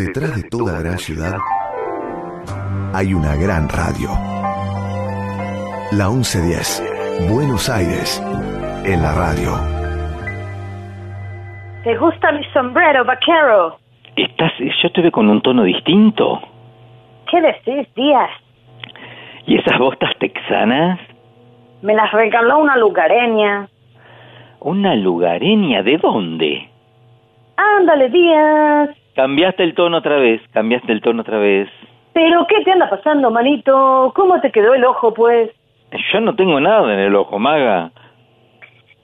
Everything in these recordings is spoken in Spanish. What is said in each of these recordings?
Detrás de toda gran ciudad hay una gran radio. La 1110, Buenos Aires, en la radio. ¿Te gusta mi sombrero, vaquero? Estás, yo te veo con un tono distinto. ¿Qué decís, Díaz? ¿Y esas botas texanas? Me las regaló una lugareña. ¿Una lugareña? ¿De dónde? Ándale, Díaz. Cambiaste el tono otra vez, cambiaste el tono otra vez. ¿Pero qué te anda pasando, manito? ¿Cómo te quedó el ojo, pues? Yo no tengo nada en el ojo, maga.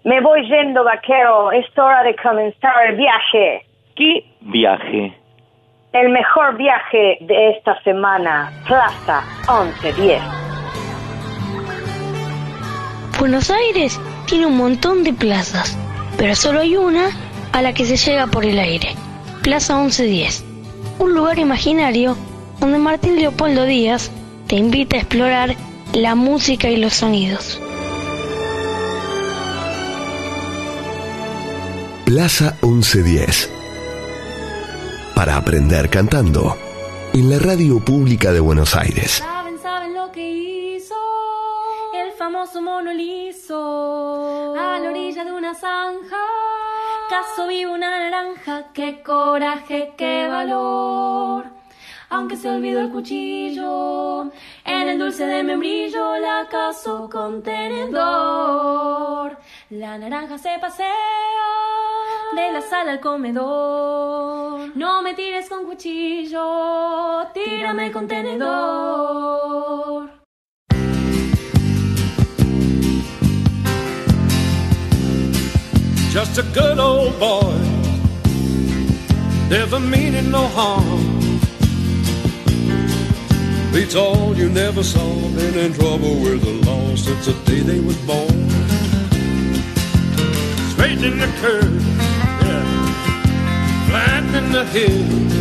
Me voy yendo, vaquero. Es hora de comenzar el viaje. ¿Qué viaje? El mejor viaje de esta semana. Plaza 1110. Buenos Aires tiene un montón de plazas, pero solo hay una a la que se llega por el aire. Plaza 1110. Un lugar imaginario donde Martín Leopoldo Díaz te invita a explorar la música y los sonidos. Plaza 1110. Para aprender cantando. En la radio pública de Buenos Aires. Saben, saben lo que hizo el famoso mono liso a la orilla de una zanja. Caso vivo una naranja, qué coraje, qué valor. Aunque se olvidó el cuchillo, en el dulce de membrillo la caso con tenedor. La naranja se pasea de la sala al comedor. No me tires con cuchillo, tírame con tenedor. Just a good old boy, never meaning no harm. Beats all you never saw, been in trouble with the law since the day they was born. Straight in the curve, yeah, flat in the hills.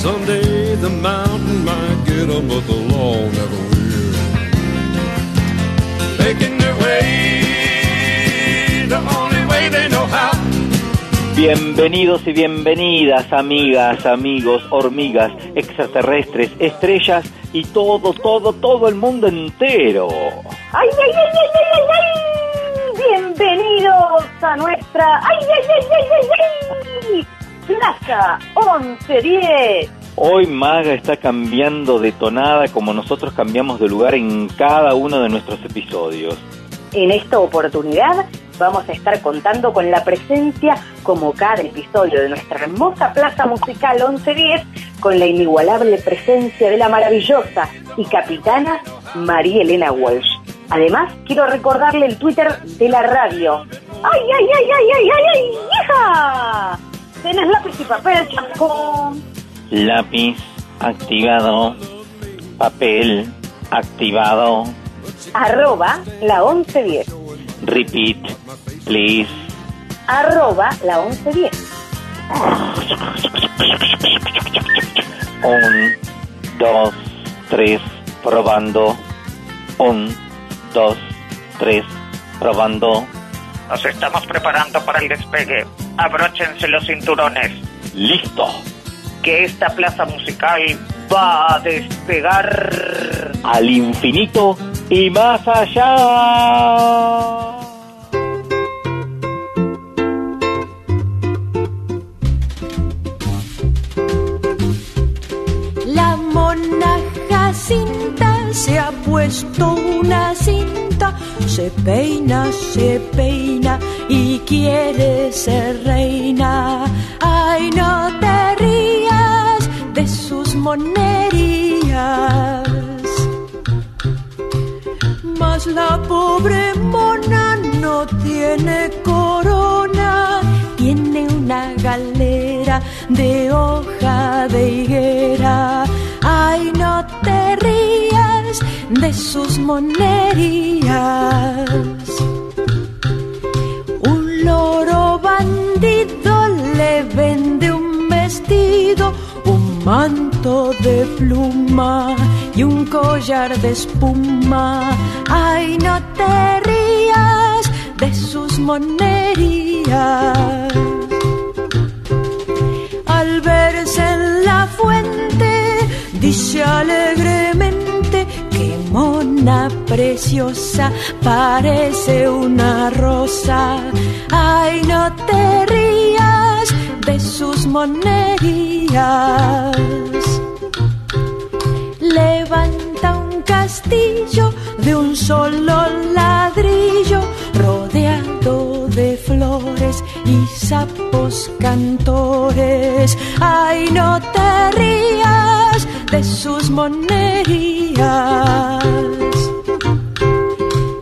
Someday the mountain might get 'em, but the law never will. Making their way Bienvenidos y bienvenidas, amigas, amigos, hormigas, extraterrestres, estrellas y todo, todo, todo el mundo entero. ¡Ay, ay, ay, ay, ay, ay, ay! Bienvenidos a nuestra... ¡Ay, ay, ay, ay, ay, ay! Plaza 1110. Hoy Maga está cambiando de tonada como nosotros cambiamos de lugar en cada uno de nuestros episodios. En esta oportunidad vamos a estar contando con la presencia, como cada episodio de nuestra hermosa Plaza Musical 1110, con la inigualable presencia de la maravillosa y capitana María Elena Walsh. Además, quiero recordarle el Twitter de la radio. ¡Ay, ay, ay, ay, ay, ay, ay, hija! ¿Tenés lápiz y papel, champón? Lápiz activado, papel activado, Arroba la 1110. Repeat, please. Arroba la 1110. Un, dos, tres, probando. Un, dos, tres, probando. Nos estamos preparando para el despegue. Abróchense los cinturones, Listo. que esta plaza musical va a despegar. Al infinito y más allá. La mona Jacinta se ha puesto una cinta, se peina, se peina y quiere ser reina. Ay, no te rías de sus monerías. La pobre mona no tiene corona, tiene una galera de hoja de higuera. Ay, no te rías de sus monerías. Un loro bandido le vende un vestido, un manto de pluma y un collar de espuma. Ay, no te rías de sus monerías. Al verse en la fuente, dice alegremente que mona preciosa parece una rosa. Ay, no te rías de sus monerías. De un solo ladrillo rodeado de flores y sapos cantores. Ay, no te rías de sus monerías.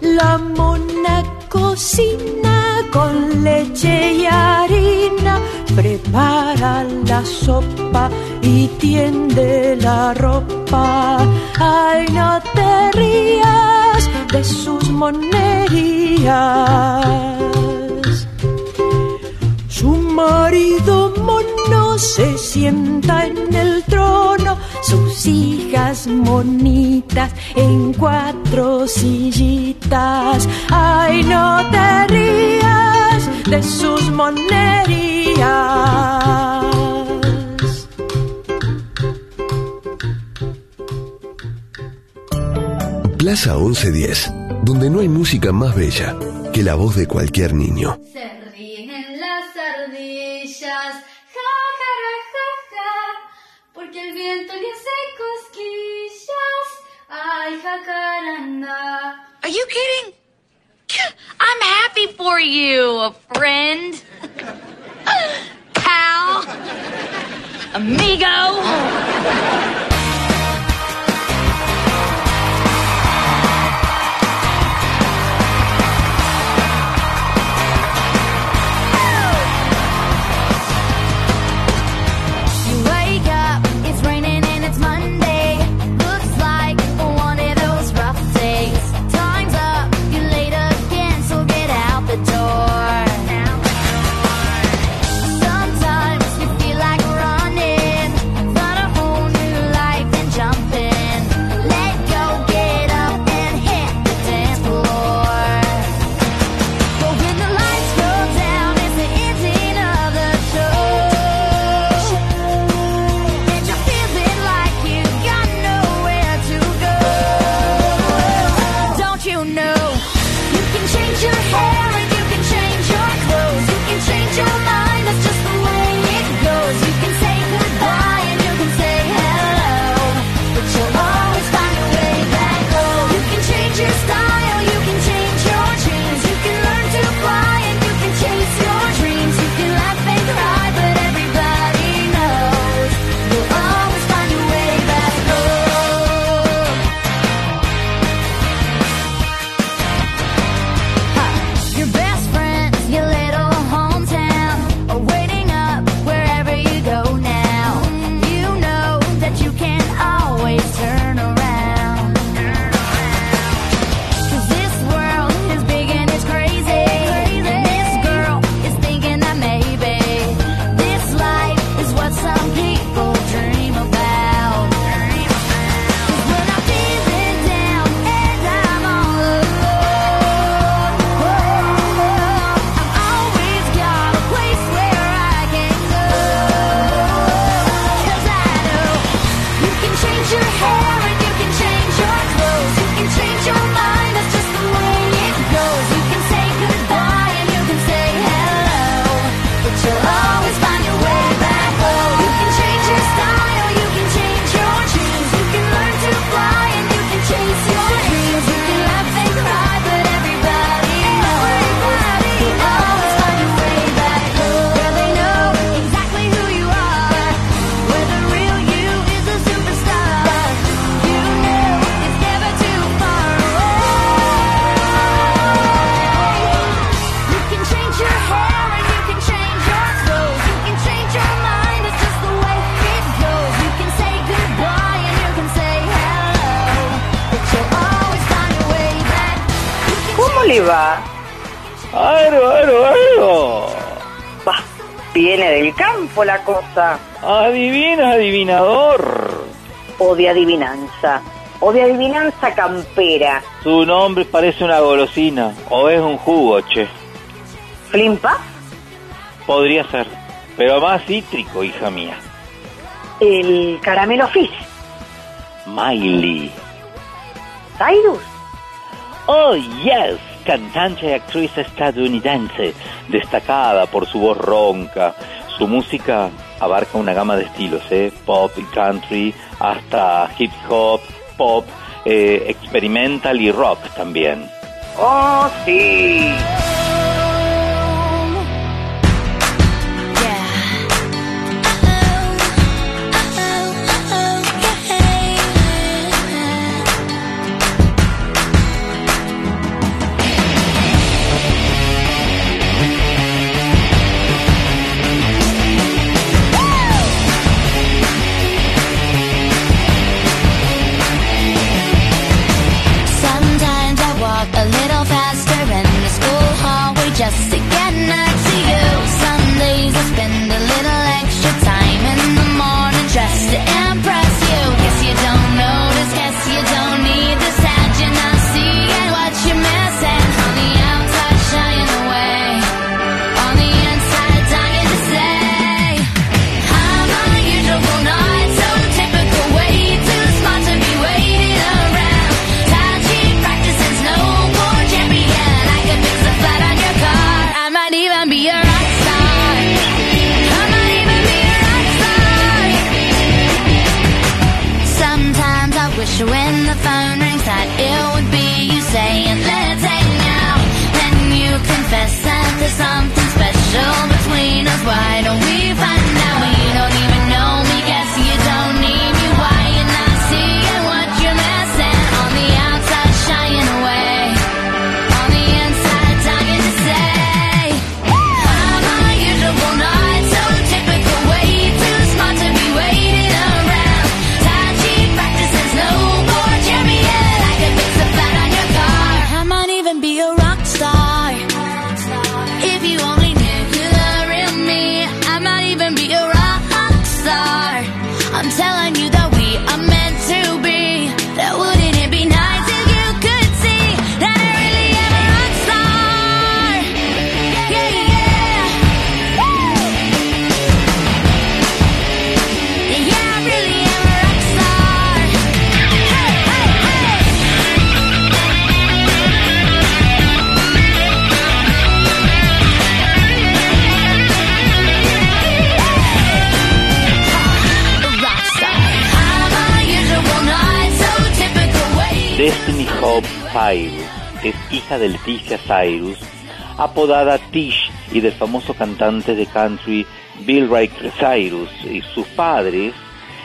La mona cocina con leche y harina, prepara la sopa y tiende la ropa. Ay, no te rías de sus monerías. Su marido mono se sienta en el trono, sus hijas monitas en cuatro sillitas. Ay, no te rías de sus monerías. Plaza 1110, donde no hay música más bella que la voz de cualquier niño. Se ríen las ardillas, ja, ja, ra, ja, ja, porque el viento le hace cosquillas. Ay, jacaranda. Are you kidding? I'm happy for you, friend. Pal. Amigo. Adivina, adivinador. O de adivinanza. O de adivinanza campera. Su nombre parece una golosina. O es un jugo, che. ¿Flimpa? Podría ser. Pero más cítrico, hija mía. El caramelo fizz. Miley. Cyrus. Oh, yes cantante y actriz estadounidense, destacada por su voz ronca. Su música abarca una gama de estilos, ¿eh? pop y country, hasta hip hop, pop, eh, experimental y rock también. ¡Oh, sí! phone Cyrus es hija de Leticia Cyrus, apodada Tish y del famoso cantante de country Bill Wright Cyrus, y sus padres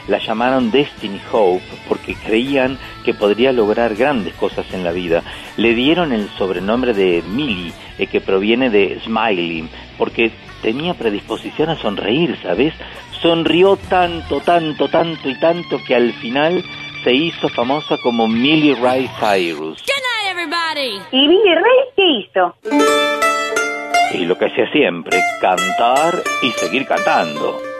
la llamaron Destiny Hope porque creían que podría lograr grandes cosas en la vida. Le dieron el sobrenombre de Millie, eh, que proviene de Smiley, porque tenía predisposición a sonreír, ¿sabes? Sonrió tanto, tanto, tanto y tanto que al final se hizo famosa como Millie Ray Cyrus. Good night, everybody. ¿Y Billy Ray qué hizo? Y lo que hacía siempre, cantar y seguir cantando.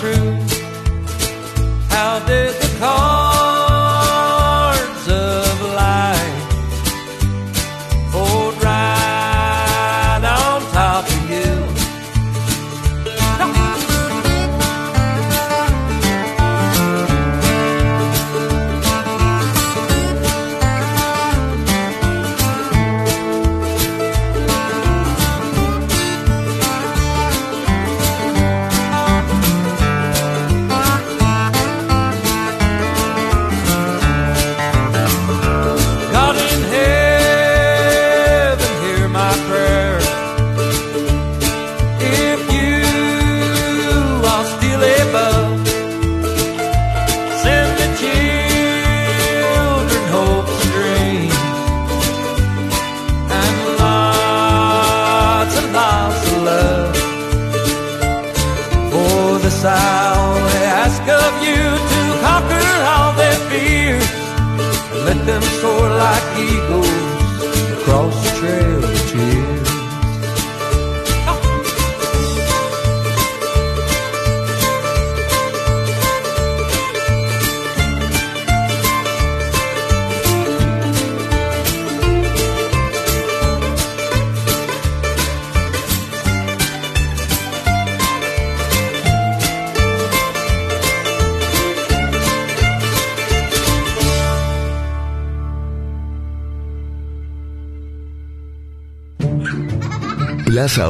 true.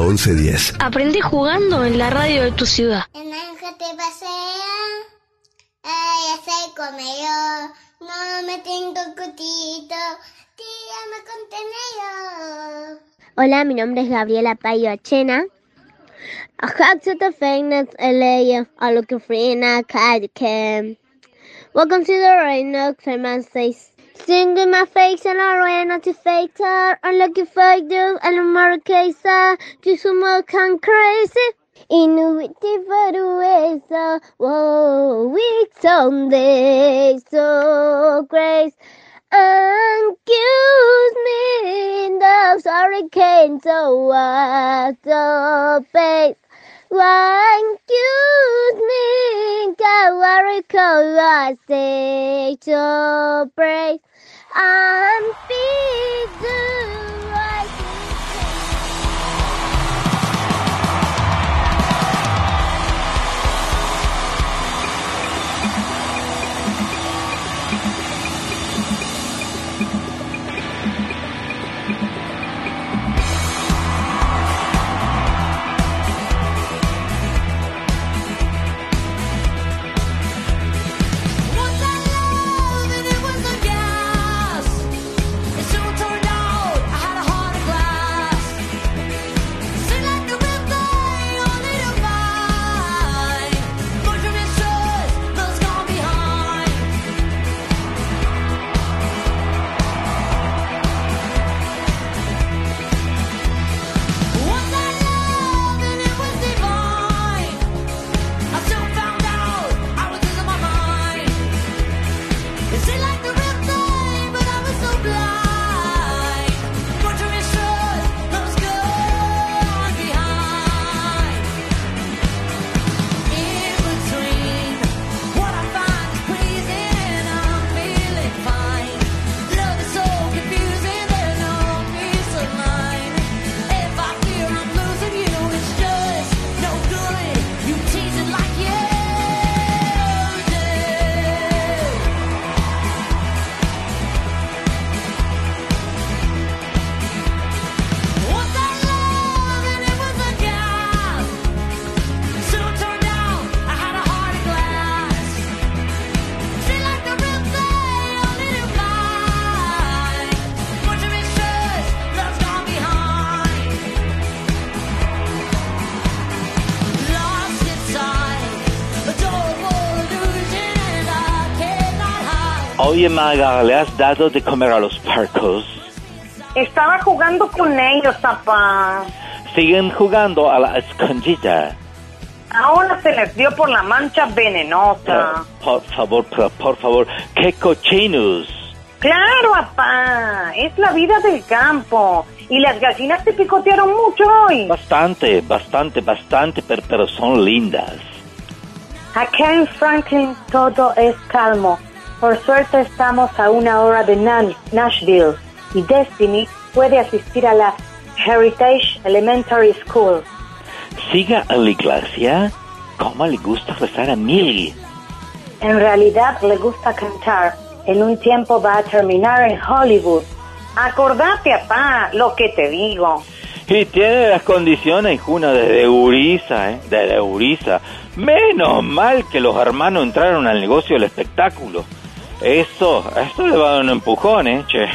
1110. Aprendí jugando en la radio de tu ciudad. El ángel te pasea, ay, hace comer, no me tengo cutito, tírame contenido. Hola, mi nombre es Gabriela Payo Achena. Welcome to the Reino Clemen 6. Singing my face and I ran out to fatal. Unlucky fake do and Marquesa. Just smoke and crazy. Inuiti varuesa. Whoa, it's on this. So grace. And excuse me, the hurricane so what the face. Excuse me, Kawarico, I say to break. I'm busy. Once Oye, Maga, ¿le has dado de comer a los parcos? Estaba jugando con ellos, papá. Siguen jugando a la escondida. Ahora se les dio por la mancha venenosa. Por favor, por, por favor, qué cochinos. Claro, papá. Es la vida del campo. Y las gallinas te picotearon mucho hoy. Bastante, bastante, bastante, pero, pero son lindas. Acá en Franklin todo es calmo. Por suerte estamos a una hora de Nashville y Destiny puede asistir a la Heritage Elementary School. Siga en la iglesia. ¿Cómo le gusta rezar a Millie? En realidad le gusta cantar. En un tiempo va a terminar en Hollywood. Acordate, papá, lo que te digo. Y tiene las condiciones, Juna, desde Uriza, ¿eh? Desde Uriza. Menos mal que los hermanos entraron al negocio del espectáculo. Eso, esto le va a dar un empujón, ¿eh? Che.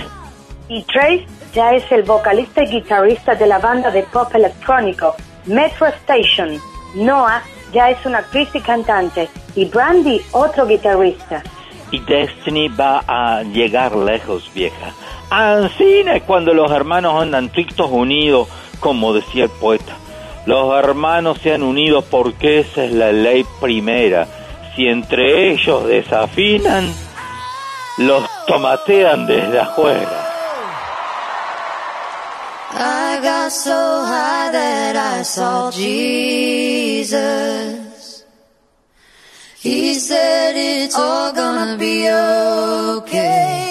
Y Trace ya es el vocalista y guitarrista de la banda de pop electrónico Metro Station. Noah ya es una actriz y cantante. Y Brandy, otro guitarrista. Y Destiny va a llegar lejos, vieja. Ancina es cuando los hermanos andan tristos unidos, como decía el poeta. los hermanos se han unido porque esa es la ley primera. Si entre ellos desafinan, los tomatean desde afuera. I got so high that I saw Jesus. He said it's all gonna be okay.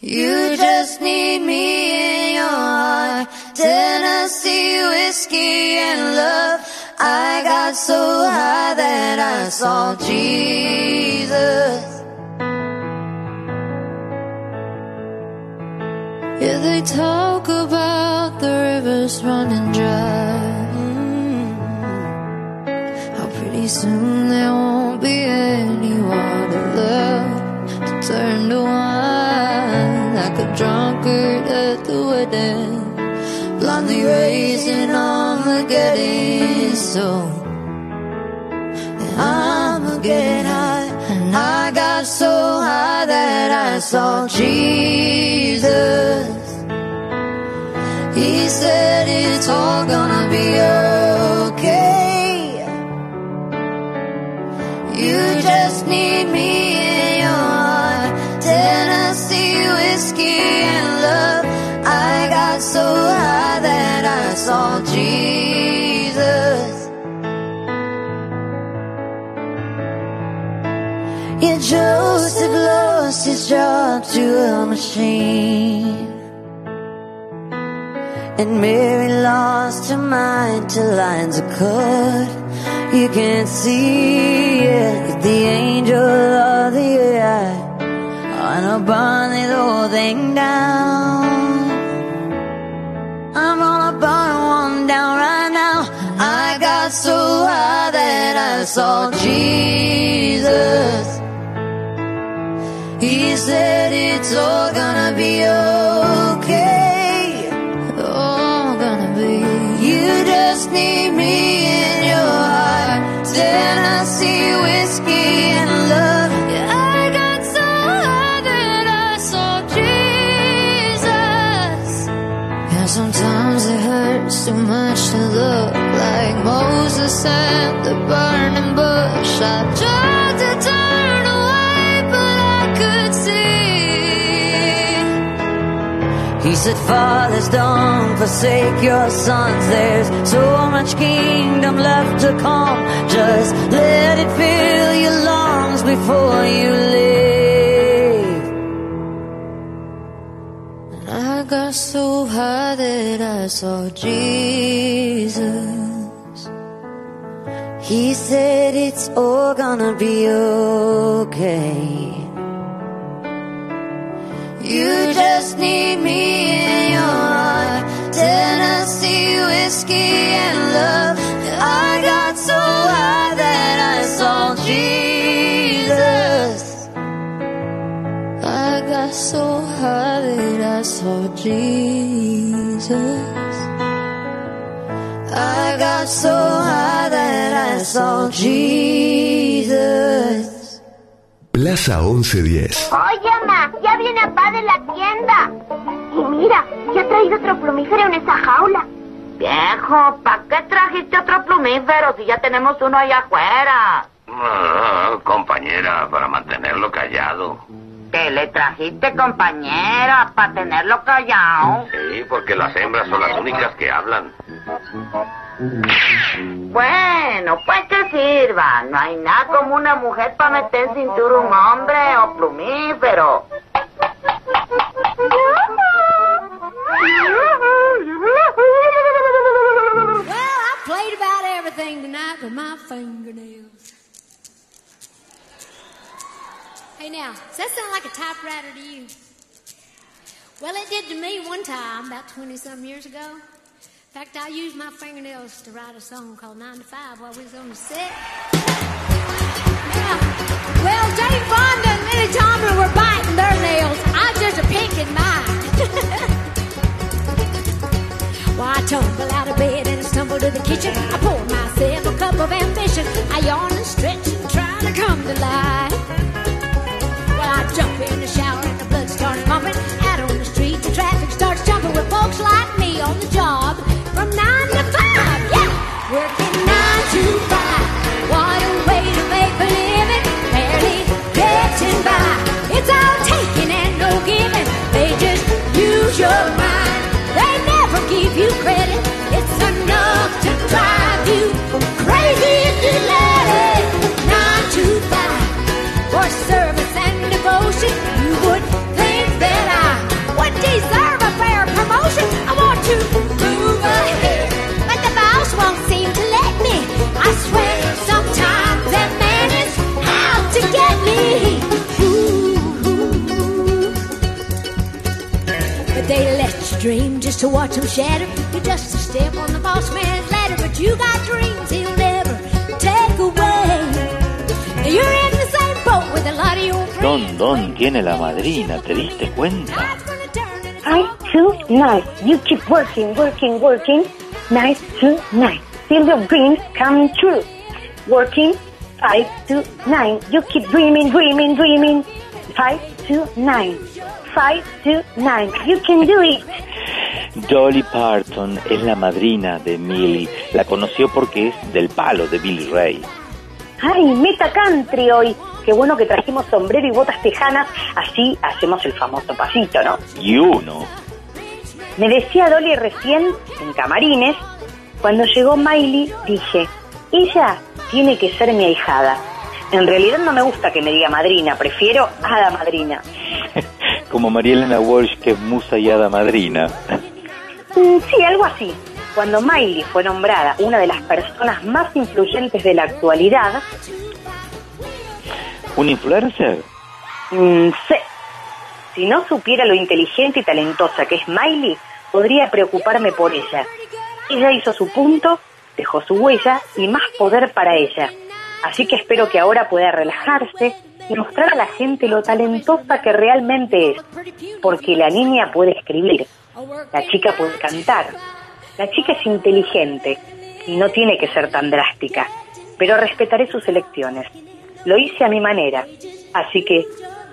You just need me in your heart. Tennessee whiskey and love. I got so high that I saw Jesus. Yeah, they talk about the rivers running dry. Mm-hmm. How pretty soon there won't be any water left to turn to wine. Like a drunkard at the wedding, blindly raising Armageddon. So I'ma get high, and I got so high that I saw Jesus. He said it's all gonna be okay. You just need me Yeah, Joseph lost his job to a machine. And Mary lost her mind to lines of code. You can't see it, the angel of the eye. On a burn this whole thing down. I'm gonna burn one down right now. I got so high that I saw Jesus. He said it's all gonna be okay. Said, Fathers, don't forsake your sons. There's so much kingdom left to come. Just let it fill your lungs before you leave. And I got so high that I saw Jesus. He said it's all gonna be okay. You just need me in your heart. Tennessee whiskey and love. I got so high that I saw Jesus. I got so high that I saw Jesus. I got so high that I saw Jesus. Plaza 1110. Oye, ma, ya viene papá de la tienda. Y mira, ya ha traído otro plumífero en esa jaula. Viejo, ¿para qué trajiste otro plumífero si ya tenemos uno allá afuera? Ah, compañera, para mantenerlo callado. ¿Qué le trajiste, compañera, para tenerlo callado? Sí, porque las hembras son las únicas que hablan. Bueno, pues que sirva. No hay nada como una mujer para meter en cintura un hombre o plumífero. Well, I played about everything tonight with my fingernails. Hey now, does that sound like a typewriter to you? Well, it did to me one time, about 20 some years ago. In fact, I used my fingernails to write a song called 9 to 5 while we was on the set. Yeah. Well, Jane Fonda and Lily Tomlin were biting their nails. I just a picking mine. Well, I tumble out of bed and stumble to the kitchen. I pour myself a cup of ambition. I yawn and stretch and try to come to life. Well, I jump in the shower just to watch them shatter. You're just a step on the boss man's ladder, but you got dreams he'll never take away. You're in the same boat with a lot of your Don Don tiene la madrina, ¿te diste cuenta? Five, two, nine. You keep working, working, working. Nine, two, nine. Till your dreams come true. Working, five, two, nine. You keep dreaming, dreaming, dreaming. Five, two, nine. Five, two, nine. You can do it. Dolly Parton es la madrina de Millie. La conoció porque es del palo de Billy Ray. Ay, meta country hoy. Qué bueno que trajimos sombrero y botas tejanas. Así hacemos el famoso pasito, ¿no? Y uno. Me decía Dolly recién, en camarines, cuando llegó Miley, dije, ella tiene que ser mi ahijada. En realidad no me gusta que me diga madrina, prefiero hada madrina. Como María Elena Walsh, que es musa y hada madrina. Mm, Sí, algo así. Cuando Miley fue nombrada una de las personas más influyentes de la actualidad, ¿Un influencer? mm, sé, si no supiera lo inteligente y talentosa que es Miley, podría preocuparme por ella. Ella hizo su punto, dejó su huella y más poder para ella. Así que espero que ahora pueda relajarse y mostrar a la gente lo talentosa que realmente es. Porque la niña puede escribir, la chica puede cantar, la chica es inteligente y no tiene que ser tan drástica. Pero respetaré sus elecciones. Lo hice a mi manera. Así que,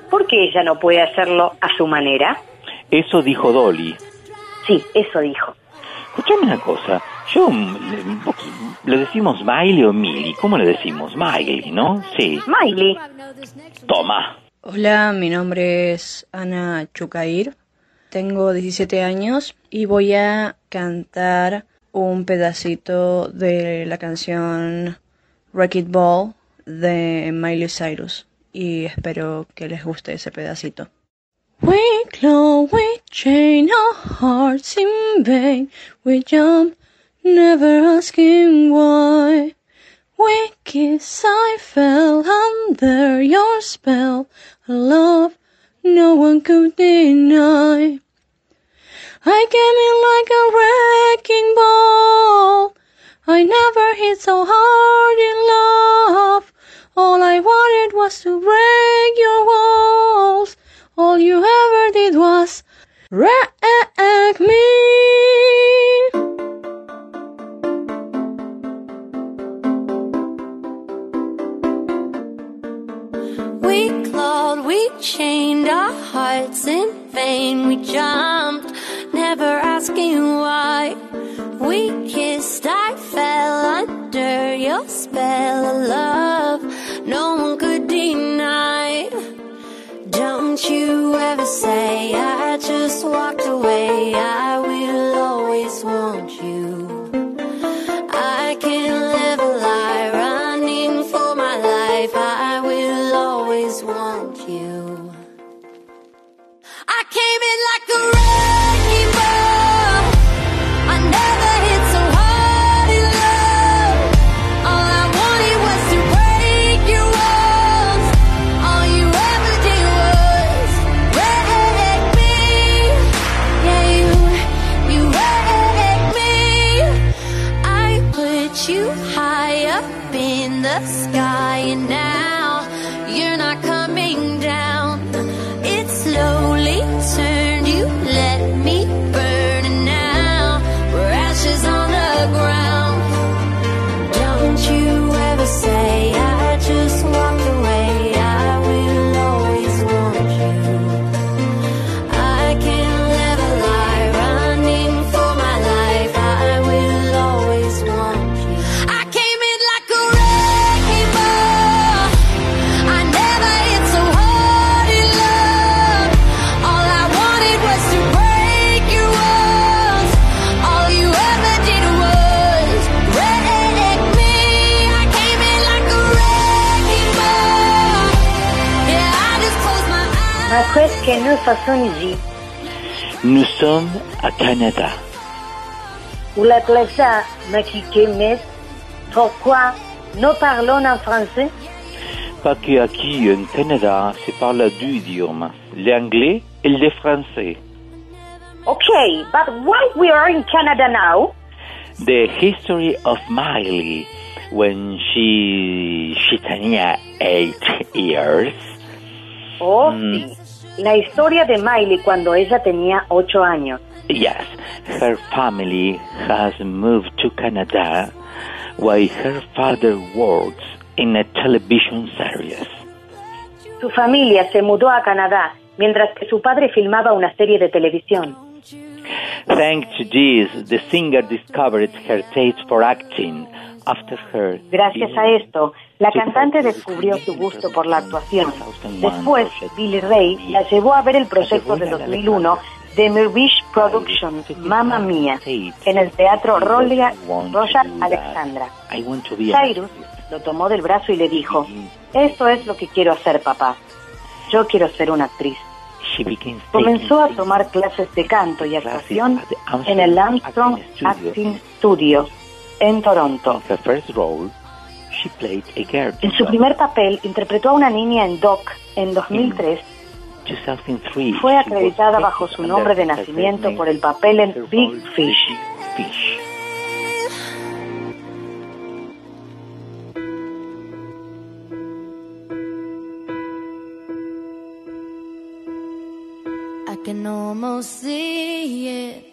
¿por qué ella no puede hacerlo a su manera? Eso dijo Dolly. Sí, eso dijo. Escuchame una cosa. Yo, mm, le- ¿le decimos Miley o Millie? ¿Cómo le decimos? Miley, ¿no? Sí. Miley. Toma. Hola, mi nombre es Ana Chucair. Tengo 17 años y voy a cantar un pedacito de la canción Wreck Ball de Miley Cyrus y espero que les guste ese pedacito. We claw, we chain our hearts in vain. We jump, never asking why. We kiss, I fell under your spell. Love no one could deny. I came in like a wrecking ball. I never hit so hard in love. All I wanted was to break your walls. All you ever did was wreck me. We chained our hearts in vain. We jumped, never asking why. We kissed, I fell under your spell of love. No one could deny. Don't you ever say I just walked away. I will always want you. Nous façon ici. Nous sommes à Canada. Ou la classe machiquemes. Pourquoi nous parlons en français? Parce qu'ici, en Canada, se parle deux idiomes, l'anglais et le français. Okay, but why we are in Canada now? The history of Miley when she she tenía eight years. Oh, Mm. La historia de Miley cuando ella tenía ocho años. Yes, her family has moved to Canada while her father works in a television series. Su familia se mudó a Canadá mientras que su padre filmaba una serie de televisión. Thanks to this, the singer discovered her taste for acting Gracias a esto, la cantante descubrió su gusto por la actuación. Después, Billy Ray la llevó a ver el proyecto de 2001 de Mirvish Productions, Mamma Mia, en el teatro Royal, Alexandra. Cyrus lo tomó del brazo y le dijo, esto es lo que quiero hacer, papá. Yo quiero ser una actriz. Comenzó a tomar clases de canto y actuación en el Armstrong Acting Studio en Toronto. her first role. She played a girl. En su primer papel interpretó a una niña en Doc en 2003. 2003. Fue acreditada bajo su nombre de nacimiento name, por el papel en Big Fish. Fish. I can almost see it.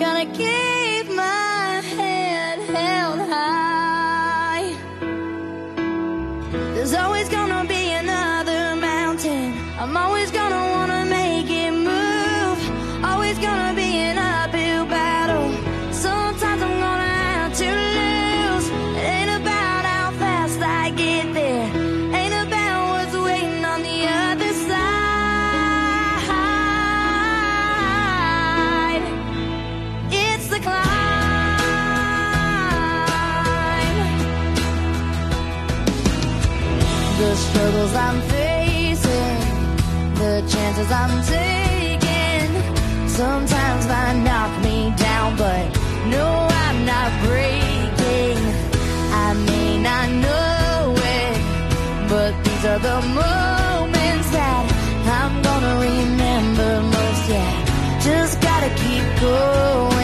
Gotta keep my head held high. There's always gonna be another mountain. I'm always The struggles I'm facing, the chances I'm taking, sometimes might knock me down, but no, I'm not breaking. I may not know it, but these are the moments that I'm gonna remember most. Yeah, just gotta keep going,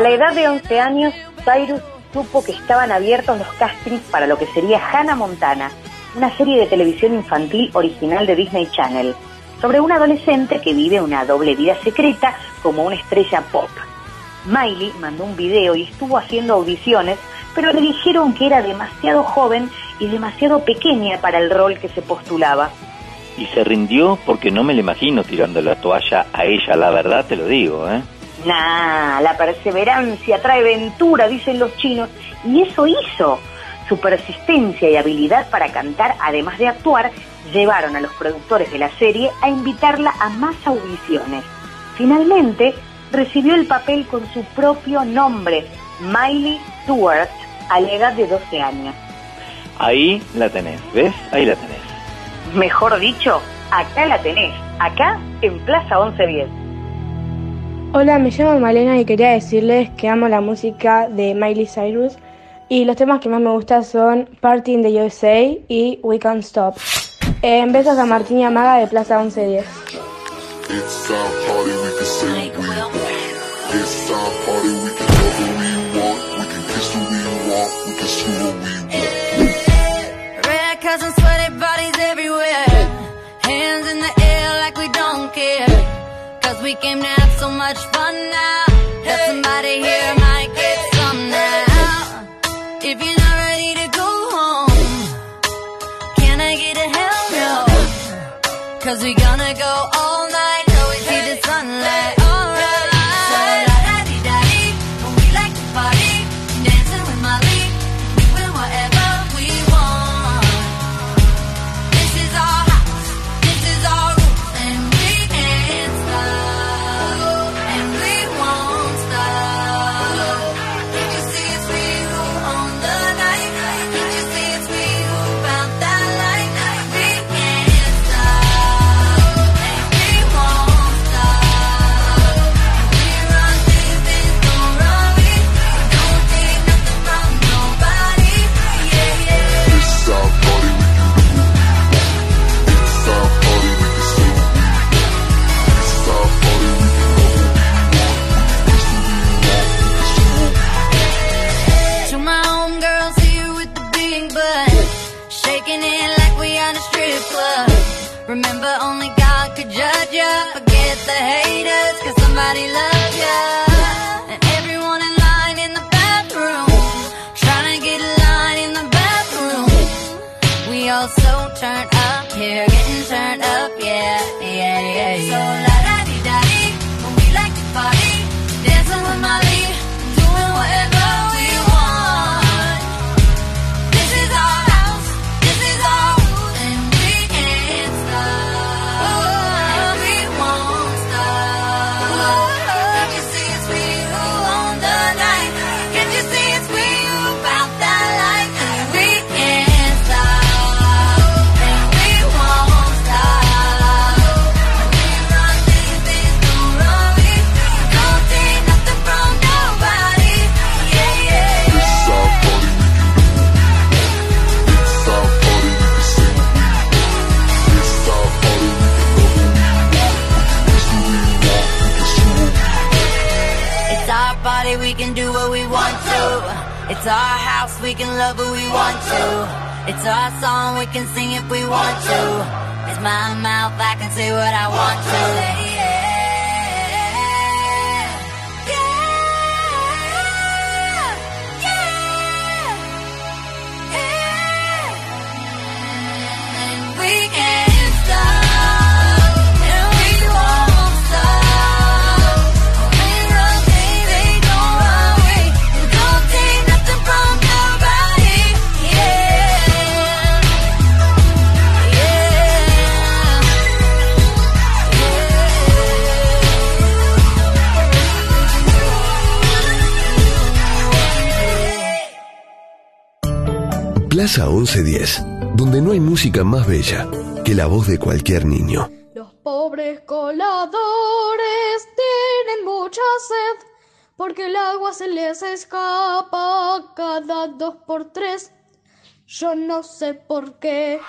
A la edad de 11 años, Cyrus supo que estaban abiertos los castings para lo que sería Hannah Montana, una serie de televisión infantil original de Disney Channel, sobre un adolescente que vive una doble vida secreta como una estrella pop. Miley mandó un video y estuvo haciendo audiciones, pero le dijeron que era demasiado joven y demasiado pequeña para el rol que se postulaba. Y se rindió porque no me la imagino tirando la toalla a ella, la verdad te lo digo, ¿eh? Nah, la perseverancia trae ventura, dicen los chinos, y eso hizo. Su persistencia y habilidad para cantar, además de actuar, llevaron a los productores de la serie a invitarla a más audiciones. Finalmente, recibió el papel con su propio nombre, Miley Stewart, a la edad de 12 años. Ahí la tenés, ¿ves? Ahí la tenés. Mejor dicho, acá la tenés, acá en Plaza 1110. Hola, me llamo Malena y quería decirles que amo la música de Miley Cyrus y los temas que más me gustan son Party in the USA y We Can't Stop. En besos a Martín y Amaga de Plaza 1110. Cause we came to have so much fun now. That somebody here might get some now. If you're not ready to go home Can I get a hell no? Cause we gonna go Casa 1110, donde no hay música más bella que la voz de cualquier niño. Los pobres coladores tienen mucha sed, porque el agua se les escapa cada dos por tres. Yo no sé por qué.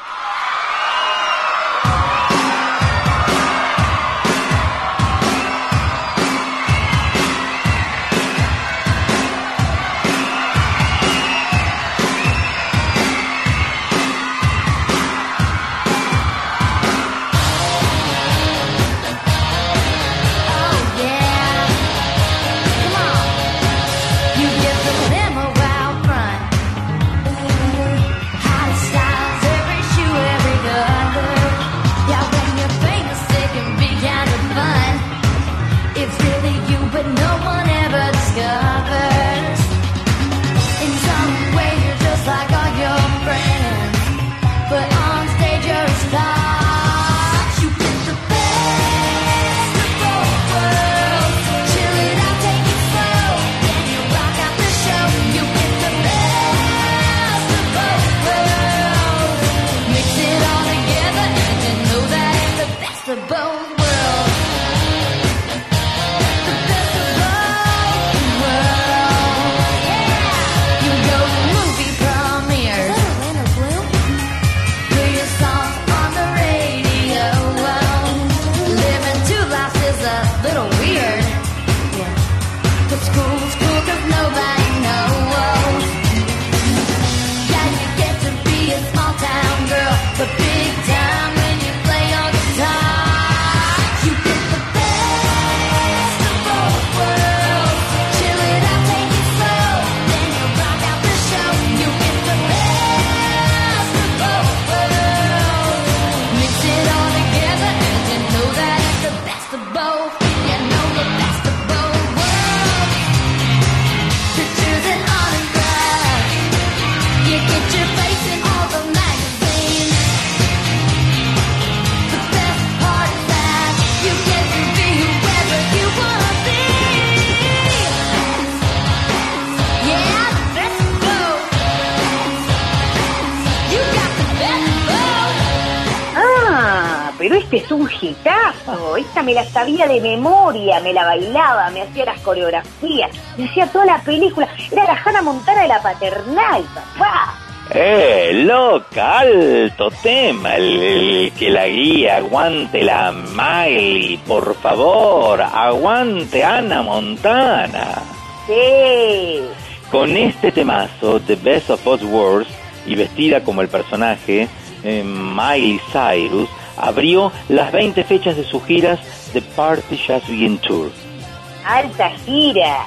Sabía de memoria, me la bailaba, me hacía las coreografías, me hacía toda la película. Era la Hannah Montana de la paternal, papá. ¡Eh, loca! Alto tema, el, el que la guía, aguante la Miley, por favor, aguante Ana Montana. Sí. Con este temazo, The Best of Both Worlds, y vestida como el personaje, eh, Miley Cyrus, abrió las 20 fechas de sus giras The Party Just Begin Tour. Alta gira.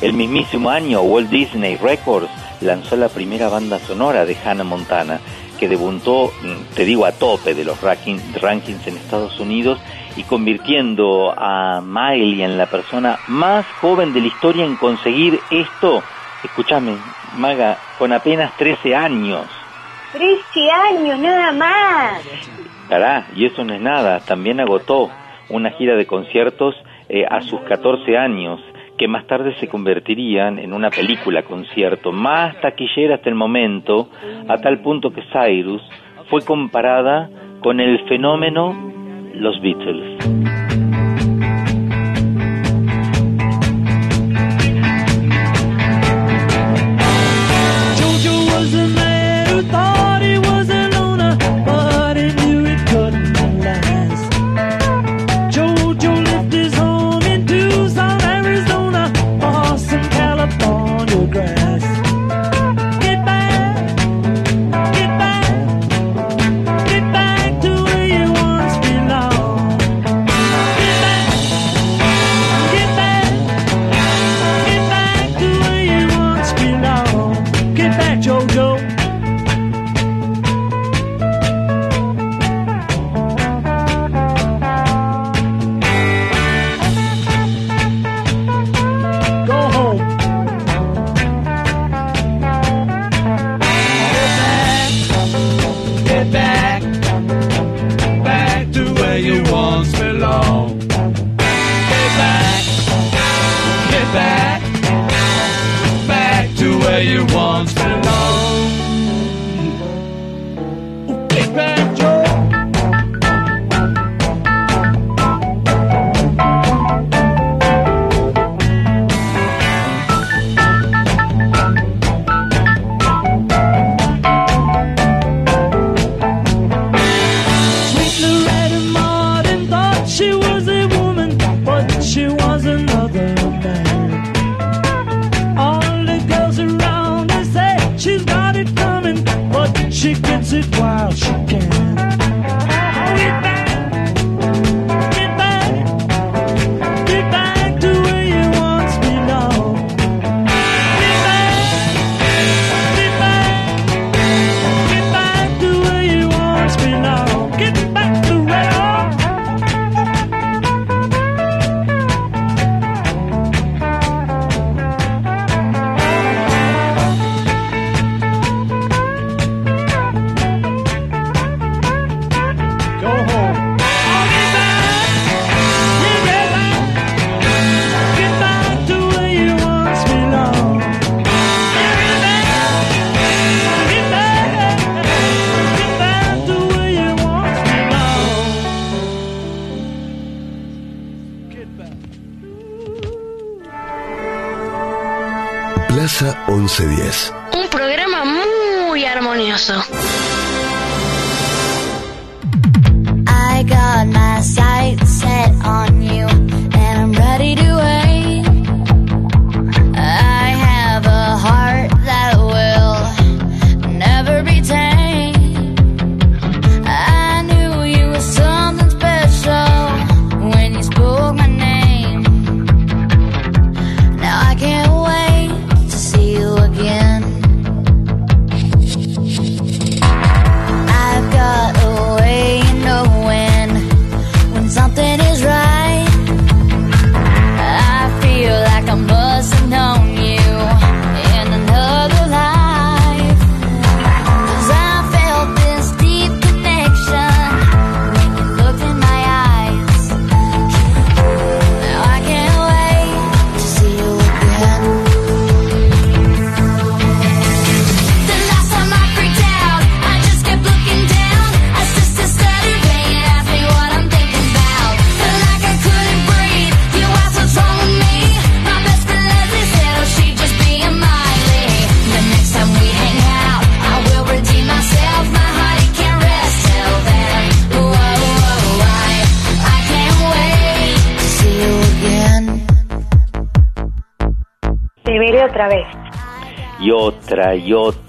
El mismísimo año, Walt Disney Records lanzó la primera banda sonora de Hannah Montana, que debutó, mm, te digo, a tope de los ranking- rankings en Estados Unidos y convirtiendo a Miley en la persona más joven de la historia en conseguir esto. Escúchame, Maga, con apenas 13 años. 13 años nada más. Pará, y eso no es nada, también agotó una gira de conciertos eh, a sus 14 años, que más tarde se convertirían en una película concierto más taquillera hasta el momento, a tal punto que Cyrus fue comparada con el fenómeno Los Beatles.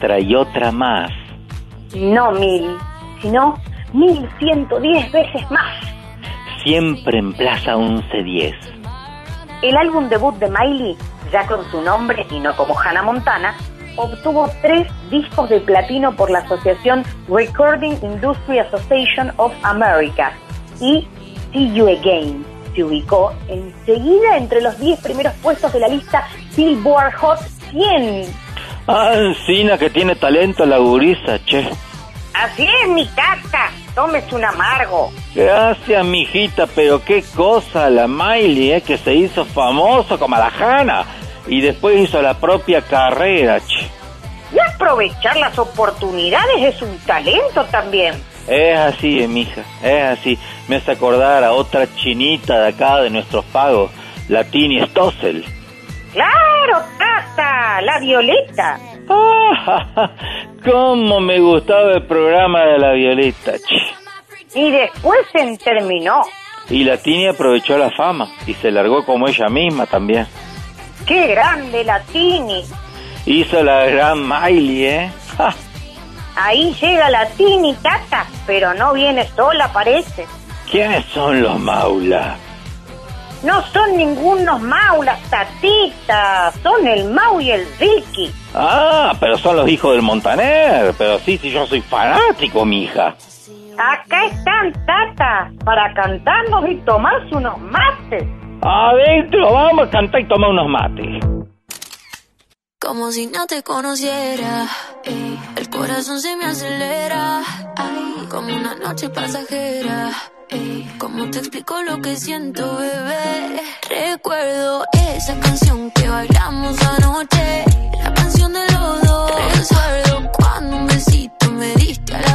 Otra, y otra más. No mil, sino mil ciento diez veces más. Siempre en Plaza 1110. El álbum debut de Miley, ya con su nombre y no como Hannah Montana, obtuvo tres discos de platino por la asociación Recording Industry Association of America y See You Again. Se ubicó enseguida entre los 10 primeros puestos de la lista Billboard Hot 100. Ah, encina que tiene talento la gurisa, che. Así es, mi tata. Tómese un amargo. Gracias, mijita, pero qué cosa la Miley, eh, que se hizo famoso como la Hannah y después hizo la propia carrera, che. Y aprovechar las oportunidades es un talento también. Es así, eh, mija, es así. Me hace acordar a otra chinita de acá, de nuestros pagos, la Tini Stossel. Claro, la Violeta. Ah, cómo me gustaba el programa de la Violeta, che. Y después se terminó. Y la Tini aprovechó la fama y se largó como ella misma también. ¡Qué grande la Tini! Hizo la gran Miley, ¿eh? Ja. Ahí llega la Tini, tata, pero no viene sola, parece. ¿Quiénes son los Maula? No son ningunos maulas, tatita. Son el Mau y el Ricky. Ah, pero son los hijos del Montaner. Pero sí, sí, yo soy fanático, mija. Acá están, tata, para cantarnos y tomarse unos mates. Adentro, vamos a cantar y tomar unos mates. Como si no te conociera, ey, el corazón se me acelera, ay, como una noche pasajera. ¿Cómo te explico lo que siento, bebé? Recuerdo esa canción que bailamos anoche, la canción de los dos. Recuerdo cuando un besito me diste a las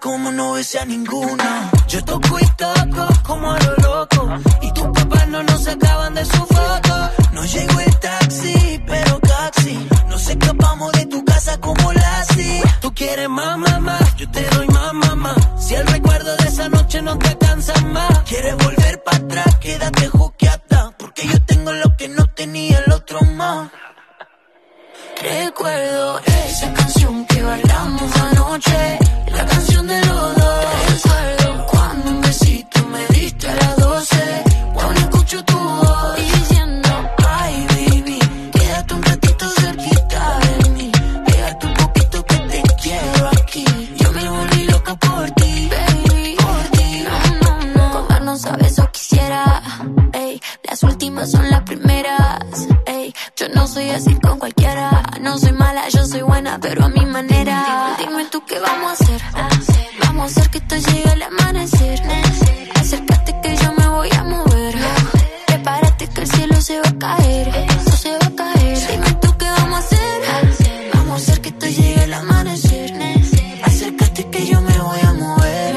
como no besé a ninguna. Yo toco y toco como a lo loco y tus papás no nos sacaban de su foto. No llegó el taxi, pero taxi. Nos escapamos de tu casa como Lassie. Tú quieres más, mamá, yo te doy más, mamá. Si el recuerdo de esa noche no te cansa más, quieres volver para atrás, quédate juqueata. Porque yo tengo lo que no tenía el otro más. Recuerdo esa canción que bailamos anoche, con cualquiera, no soy mala, yo soy buena, pero a mi manera. Dime tú qué vamos a hacer, vamos a hacer que esto llegue al amanecer, acércate que yo me voy a mover, prepárate que el cielo se va a caer, esto se va a caer. Dime tú qué vamos a hacer, vamos a hacer que esto llegue al amanecer, acércate que yo me voy a mover,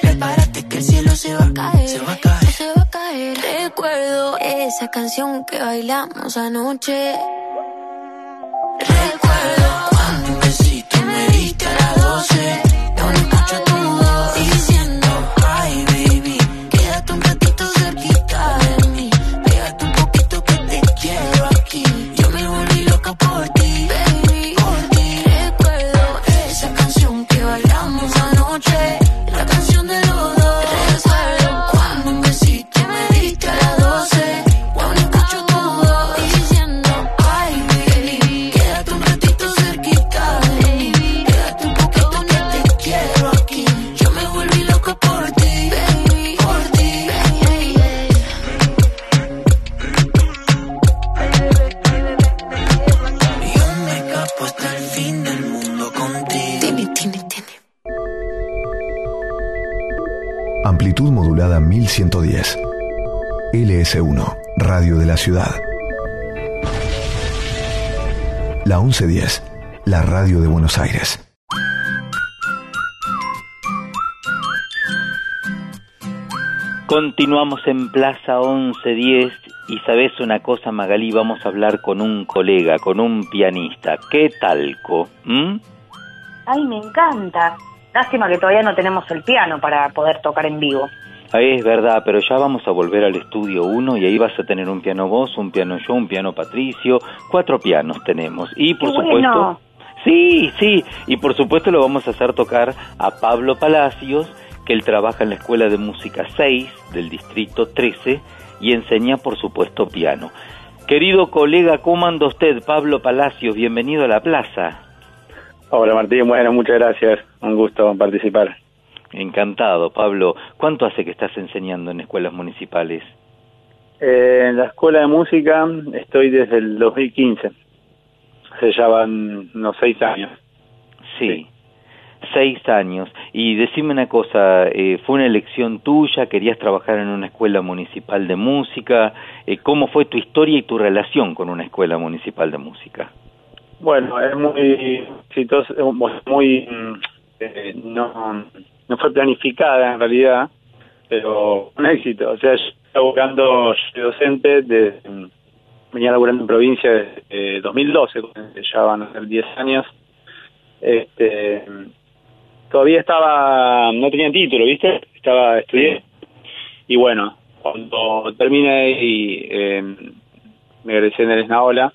prepárate que el cielo se va a caer, se va a caer, se va a caer. Recuerdo esa canción que bailamos anoche. AM 1110. LS1, Radio de la Ciudad. La 1110, la radio de Buenos Aires. Continuamos en Plaza 1110 y sabes una cosa, Magalí, vamos a hablar con un colega, con un pianista. ¿Qué talco? ¿Mm? Ay, me encanta. Lástima que todavía no tenemos el piano para poder tocar en vivo. Ahí es verdad, pero ya vamos a volver al estudio 1 y ahí vas a tener un piano vos, un piano yo, un piano Patricio, cuatro pianos tenemos. Y por Qué supuesto... bueno. Sí, sí, y por supuesto lo vamos a hacer tocar a Pablo Palacios, que él trabaja en la Escuela de Música 6 del Distrito 13 y enseña, por supuesto, piano. Querido colega, ¿cómo anda usted, Pablo Palacios? Bienvenido a la plaza. Hola Martín, bueno, muchas gracias. Un gusto participar. Encantado, Pablo. ¿Cuánto hace que estás enseñando en escuelas municipales? Eh, en la escuela de música estoy desde el 2015. Se ya van unos seis años. Sí, seis años. Y decime una cosa, eh, ¿fue una elección tuya? ¿Querías trabajar en una escuela municipal de música? Eh, ¿Cómo fue tu historia y tu relación con una escuela municipal de música? Bueno, es muy exitoso, muy mm, eh, no no fue planificada en realidad, pero un éxito. O sea, yo yo soy docente, de, mm, venía laburando en provincia desde eh, 2012, ya van a ser 10 años. Este, todavía estaba, no tenía título, ¿viste? Estaba estudiando. Y bueno, cuando terminé y eh, me egresé en el Esnaola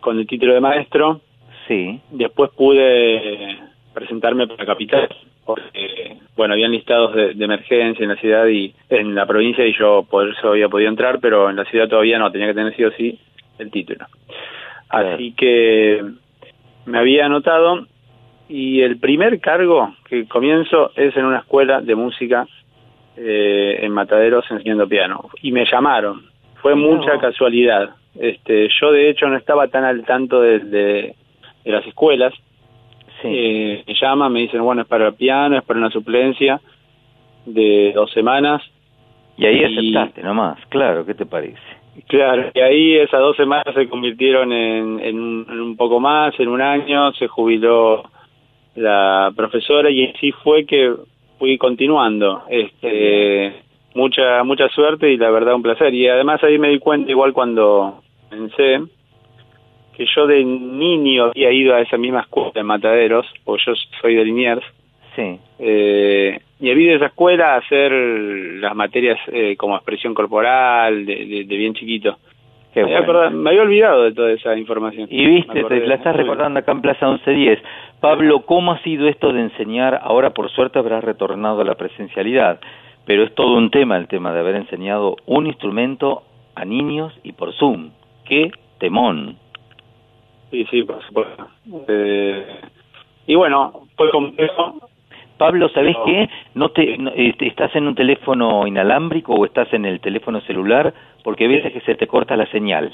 con el título de maestro, sí. después pude presentarme para Capital, porque, bueno, habían listados de, de emergencia en la ciudad y en la provincia y yo por eso había podido entrar, pero en la ciudad todavía no, tenía que tener sí o sí el título. Así que me había anotado y el primer cargo que comienzo es en una escuela de música eh, en Mataderos enseñando piano y me llamaron. Fue mucha casualidad. Este, yo de hecho no estaba tan al tanto de, de, de las escuelas. Eh, me llaman, me dicen, bueno, es para el piano, es para una suplencia de dos semanas. Y ahí aceptaste nomás, claro, ¿qué te parece? Claro, y ahí esas dos semanas se convirtieron en, en, un, en un poco más, en un año, se jubiló la profesora y así fue que fui continuando. Este, mucha mucha suerte y la verdad un placer. Y además ahí me di cuenta, igual cuando pensé, que yo de niño había ido a esa misma escuela en Mataderos, porque yo soy de Liniers, Sí. eh, y había ido a esa escuela a hacer las materias eh, como expresión corporal, de, de- de bien chiquito. Qué me, había bueno. acordado- me había olvidado de toda esa información. Y viste, te la estás recordando acá en Plaza 1110. Pablo, ¿cómo ha sido esto de enseñar? Ahora, por suerte, habrás retornado a la presencialidad, pero es todo un tema el tema de haber enseñado un instrumento a niños y por Zoom. ¡Qué temón! Sí, sí, por supuesto. Eh, y bueno, fue complejo. Pablo, ¿sabés No. qué? No te, no, este, ¿Estás en un teléfono inalámbrico o estás en el teléfono celular? Porque a veces que se te corta la señal.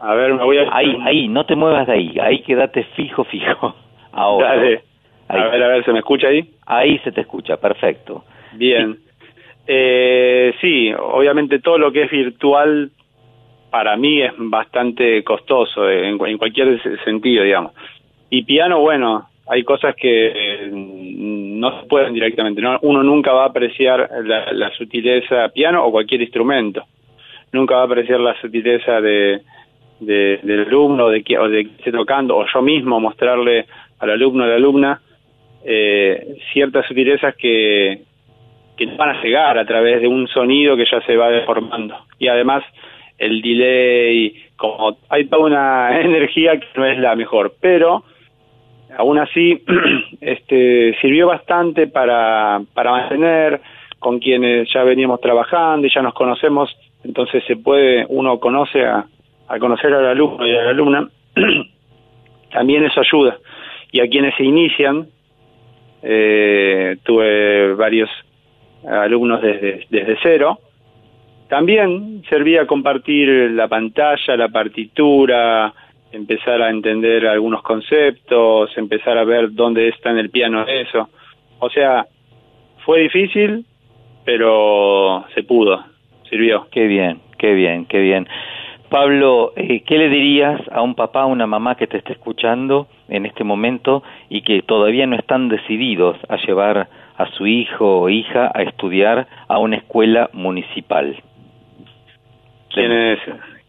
A ver, me voy a... Ahí, ahí, no te muevas de ahí. Ahí quédate fijo, fijo. Ahora. Dale. Ahí. A ver, a ver, ¿se me escucha ahí? Ahí se te escucha, perfecto. Bien. Eh, sí, obviamente todo lo que es virtual para mí es bastante costoso eh, en, en cualquier se- sentido, digamos. Y piano, bueno, hay cosas que eh, no se pueden directamente. ¿no? Uno nunca va a apreciar la, la sutileza piano o cualquier instrumento. Nunca va a apreciar la sutileza de, de- del alumno de o de que esté tocando, o yo mismo mostrarle al alumno o a la alumna eh, ciertas sutilezas que, que van a llegar a través de un sonido que ya se va deformando. Y además el delay, como hay toda una energía que no es la mejor, pero aún así este sirvió bastante para, para mantener con quienes ya veníamos trabajando y ya nos conocemos, entonces se puede, uno conoce a, a conocer al alumno y a la alumna, también eso ayuda. Y a quienes se inician, eh, tuve varios alumnos desde, desde cero, también servía compartir la pantalla, la partitura, empezar a entender algunos conceptos, empezar a ver dónde está en el piano eso. O sea, fue difícil, pero se pudo, sirvió. Qué bien, qué bien, qué bien. Pablo, eh, ¿qué le dirías a un papá, a una mamá que te esté escuchando en este momento y que todavía no están decididos a llevar a su hijo o hija a estudiar a una escuela municipal? Quienes,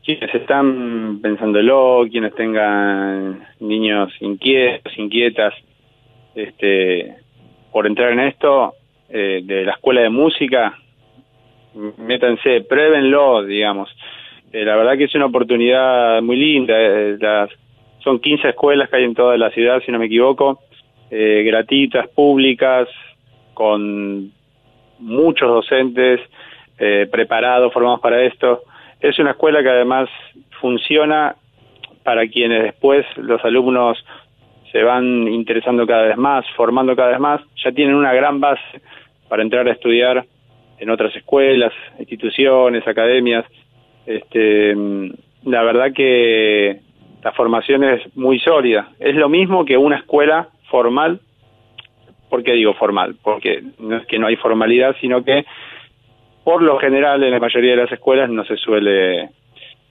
quienes están pensándolo, quienes tengan niños inquietos, inquietas, este, por entrar en esto, eh, de la escuela de música, métanse, pruébenlo, digamos. Eh, la verdad que es una oportunidad muy linda. eh, las, son 15 escuelas que hay en toda la ciudad, si no me equivoco, eh, gratuitas, públicas, con muchos docentes eh, preparados, formados para esto. Es una escuela que además funciona para quienes después los alumnos se van interesando cada vez más, formando cada vez más, ya tienen una gran base para entrar a estudiar en otras escuelas, instituciones, academias. Este, mm, la verdad que la formación es muy sólida. Es lo mismo que una escuela formal. ¿Por qué digo formal? Porque no es que no hay formalidad, sino que por lo general en la mayoría de las escuelas no se suele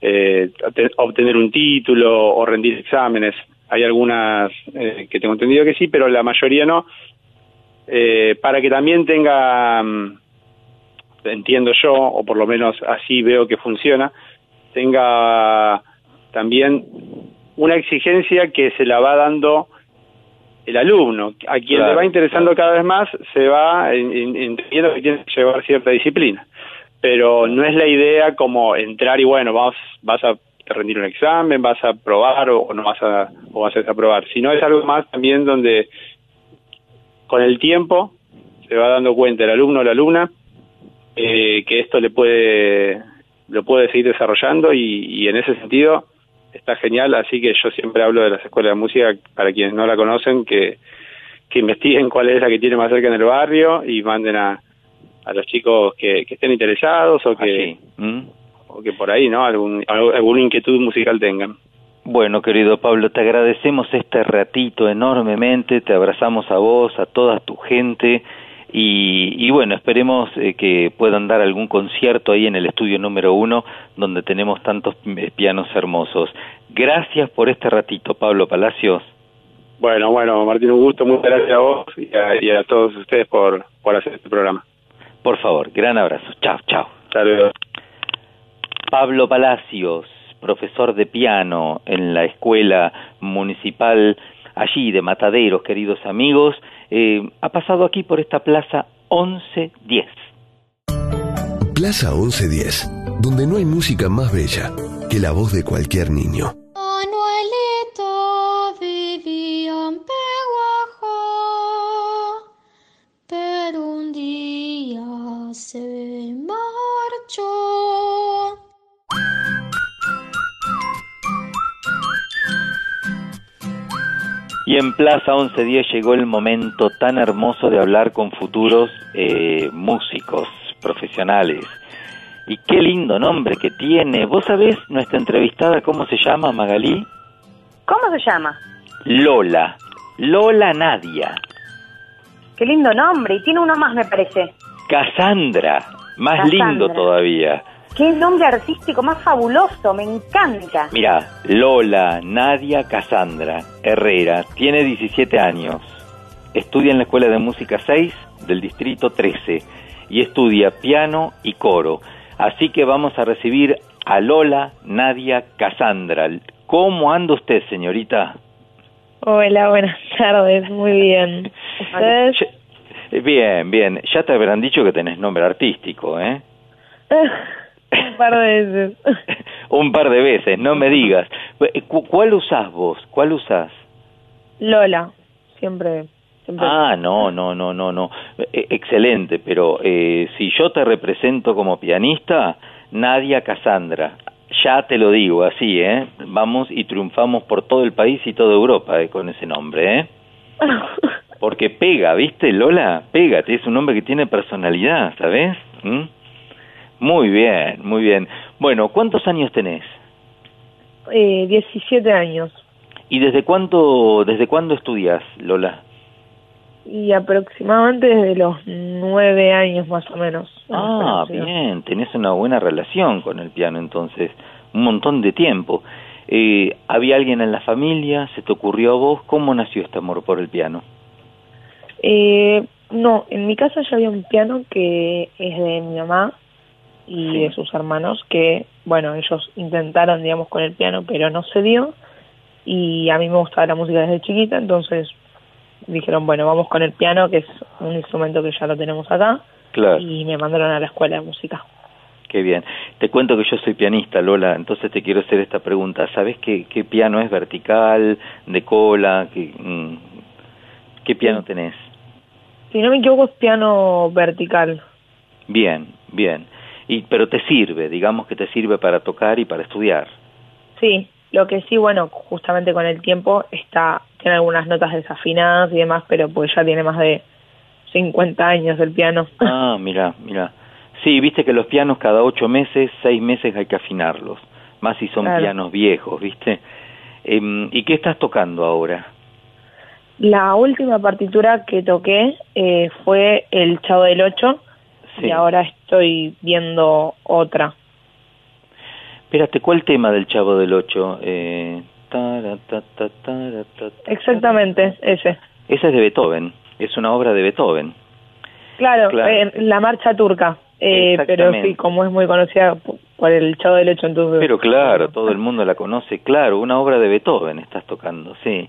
eh, te- obtener un título o rendir exámenes. Hay algunas eh, que tengo entendido que sí, pero la mayoría no. Eh, para que también tenga, mm, entiendo yo, o por lo menos así veo que funciona, tenga también una exigencia que se la va dando el alumno. A quien Claro, le va interesando cada vez más, se va en- en- entendiendo que tiene que llevar cierta disciplina. Pero no es la idea como entrar y bueno, vas, vas a rendir un examen, vas a probar o, o no vas a, o vas a desaprobar, sino es algo más también donde con el tiempo se va dando cuenta el alumno o la alumna eh, que esto le puede lo puede seguir desarrollando y, y en ese sentido está genial, así que yo siempre hablo de las escuelas de música para quienes no la conocen que, que investiguen cuál es la que tiene más cerca en el barrio y manden a, a los chicos que, que estén interesados o que ¿Mm? o que por ahí no algún alguna inquietud musical tengan. Bueno, querido Pablo, te agradecemos este ratito enormemente, te abrazamos a vos, a toda tu gente y, y bueno, esperemos eh, que puedan dar algún concierto ahí en el estudio número uno donde tenemos tantos eh, pianos hermosos. Gracias por este ratito, Pablo Palacios. Bueno, bueno, Martín, un gusto, muchas gracias a vos y a, y a todos ustedes por, por hacer este programa. Por favor, gran abrazo. Chao, chao. Saludos. Pablo Palacios, profesor de piano en la escuela municipal allí de Mataderos, queridos amigos, eh, ha pasado aquí por esta plaza 1110. Plaza 1110, donde no hay música más bella que la voz de cualquier niño. Manuelito vivía en Peguajó, pero un día se marchó. Y en Plaza 1110 llegó el momento tan hermoso de hablar con futuros eh, músicos profesionales. Y qué lindo nombre que tiene. ¿Vos sabés nuestra entrevistada cómo se llama, Magalí? ¿Cómo se llama? Lola. Lola Nadia. Qué lindo nombre. Y tiene uno más, me parece. Cassandra. Más Cassandra. lindo todavía. Qué nombre artístico más fabuloso. Me encanta. Mira, Lola Nadia Cassandra Herrera tiene 17 años. Estudia en la Escuela de Música 6 del Distrito 13 y estudia piano y coro. Así que vamos a recibir a Lola Nadia Cassandra. ¿Cómo anda usted, señorita? Hola, buenas tardes, muy bien. ¿Ustedes? Eh, Bien, bien. Ya te habrán dicho que tenés nombre artístico, ¿eh? Un par de veces. Un par de veces, no me digas. Cu- ¿Cuál usás vos? ¿Cuál usás? Lola, siempre. siempre. Ah, no, no, no, no, no. Eh, excelente, pero eh, si yo te represento como pianista, Nadia Cassandra. Ya te lo digo así, ¿eh? Vamos y triunfamos por todo el país y toda Europa eh, con ese nombre, ¿eh? Porque pega, ¿viste, Lola? Pega, es un nombre que tiene personalidad, ¿sabes? ¿Mm? Muy bien, muy bien. Bueno, ¿cuántos años tenés? Eh, 17 años. ¿Y desde cuándo, desde cuándo estudias, Lola? Y aproximadamente desde los nueve años más o menos. Ah, bien, tenés una buena relación con el piano entonces, un montón de tiempo. Eh, ¿Había alguien en la familia? ¿Se te ocurrió a vos? ¿Cómo nació este amor por el piano? Eh, no, en mi casa ya había un piano que es de mi mamá y de sus hermanos que, bueno, ellos intentaron, digamos, con el piano, pero no se dio. Y a mí me gustaba la música desde chiquita, entonces dijeron, bueno, vamos con el piano, que es un instrumento que ya lo tenemos acá, Claro, y me mandaron a la escuela de música. qué bien. Te cuento que yo soy pianista, Lola, entonces te quiero hacer esta pregunta. ¿Sabes qué, qué piano es vertical, de cola? ¿Qué, mm, ¿qué piano tenés? Si no me equivoco, es piano vertical. Bien, bien. Y, pero te sirve, digamos que te sirve para tocar y para estudiar. Sí, lo que sí, bueno, justamente con el tiempo está, tiene algunas notas desafinadas y demás, pero pues ya tiene más de 50 años el piano. Ah, mira, mira. Sí, viste que los pianos cada ocho meses, seis meses hay que afinarlos. Más si son Claro. pianos viejos, ¿viste? Em, ¿Y qué estás tocando ahora? La última partitura que toqué eh, fue el Chavo del Ocho Sí. y ahora estoy viendo otra. Espérate, ¿cuál tema del Chavo del Ocho? Eh, tara, tara. Exactamente, ese. Esa es de Beethoven, es una obra de Beethoven. Claro, Claro. eh, la marcha turca. Eh, pero sí, como es muy conocida por el Chavo del Ocho, entonces... Pero claro, todo el mundo la conoce, claro, una obra de Beethoven estás tocando, sí.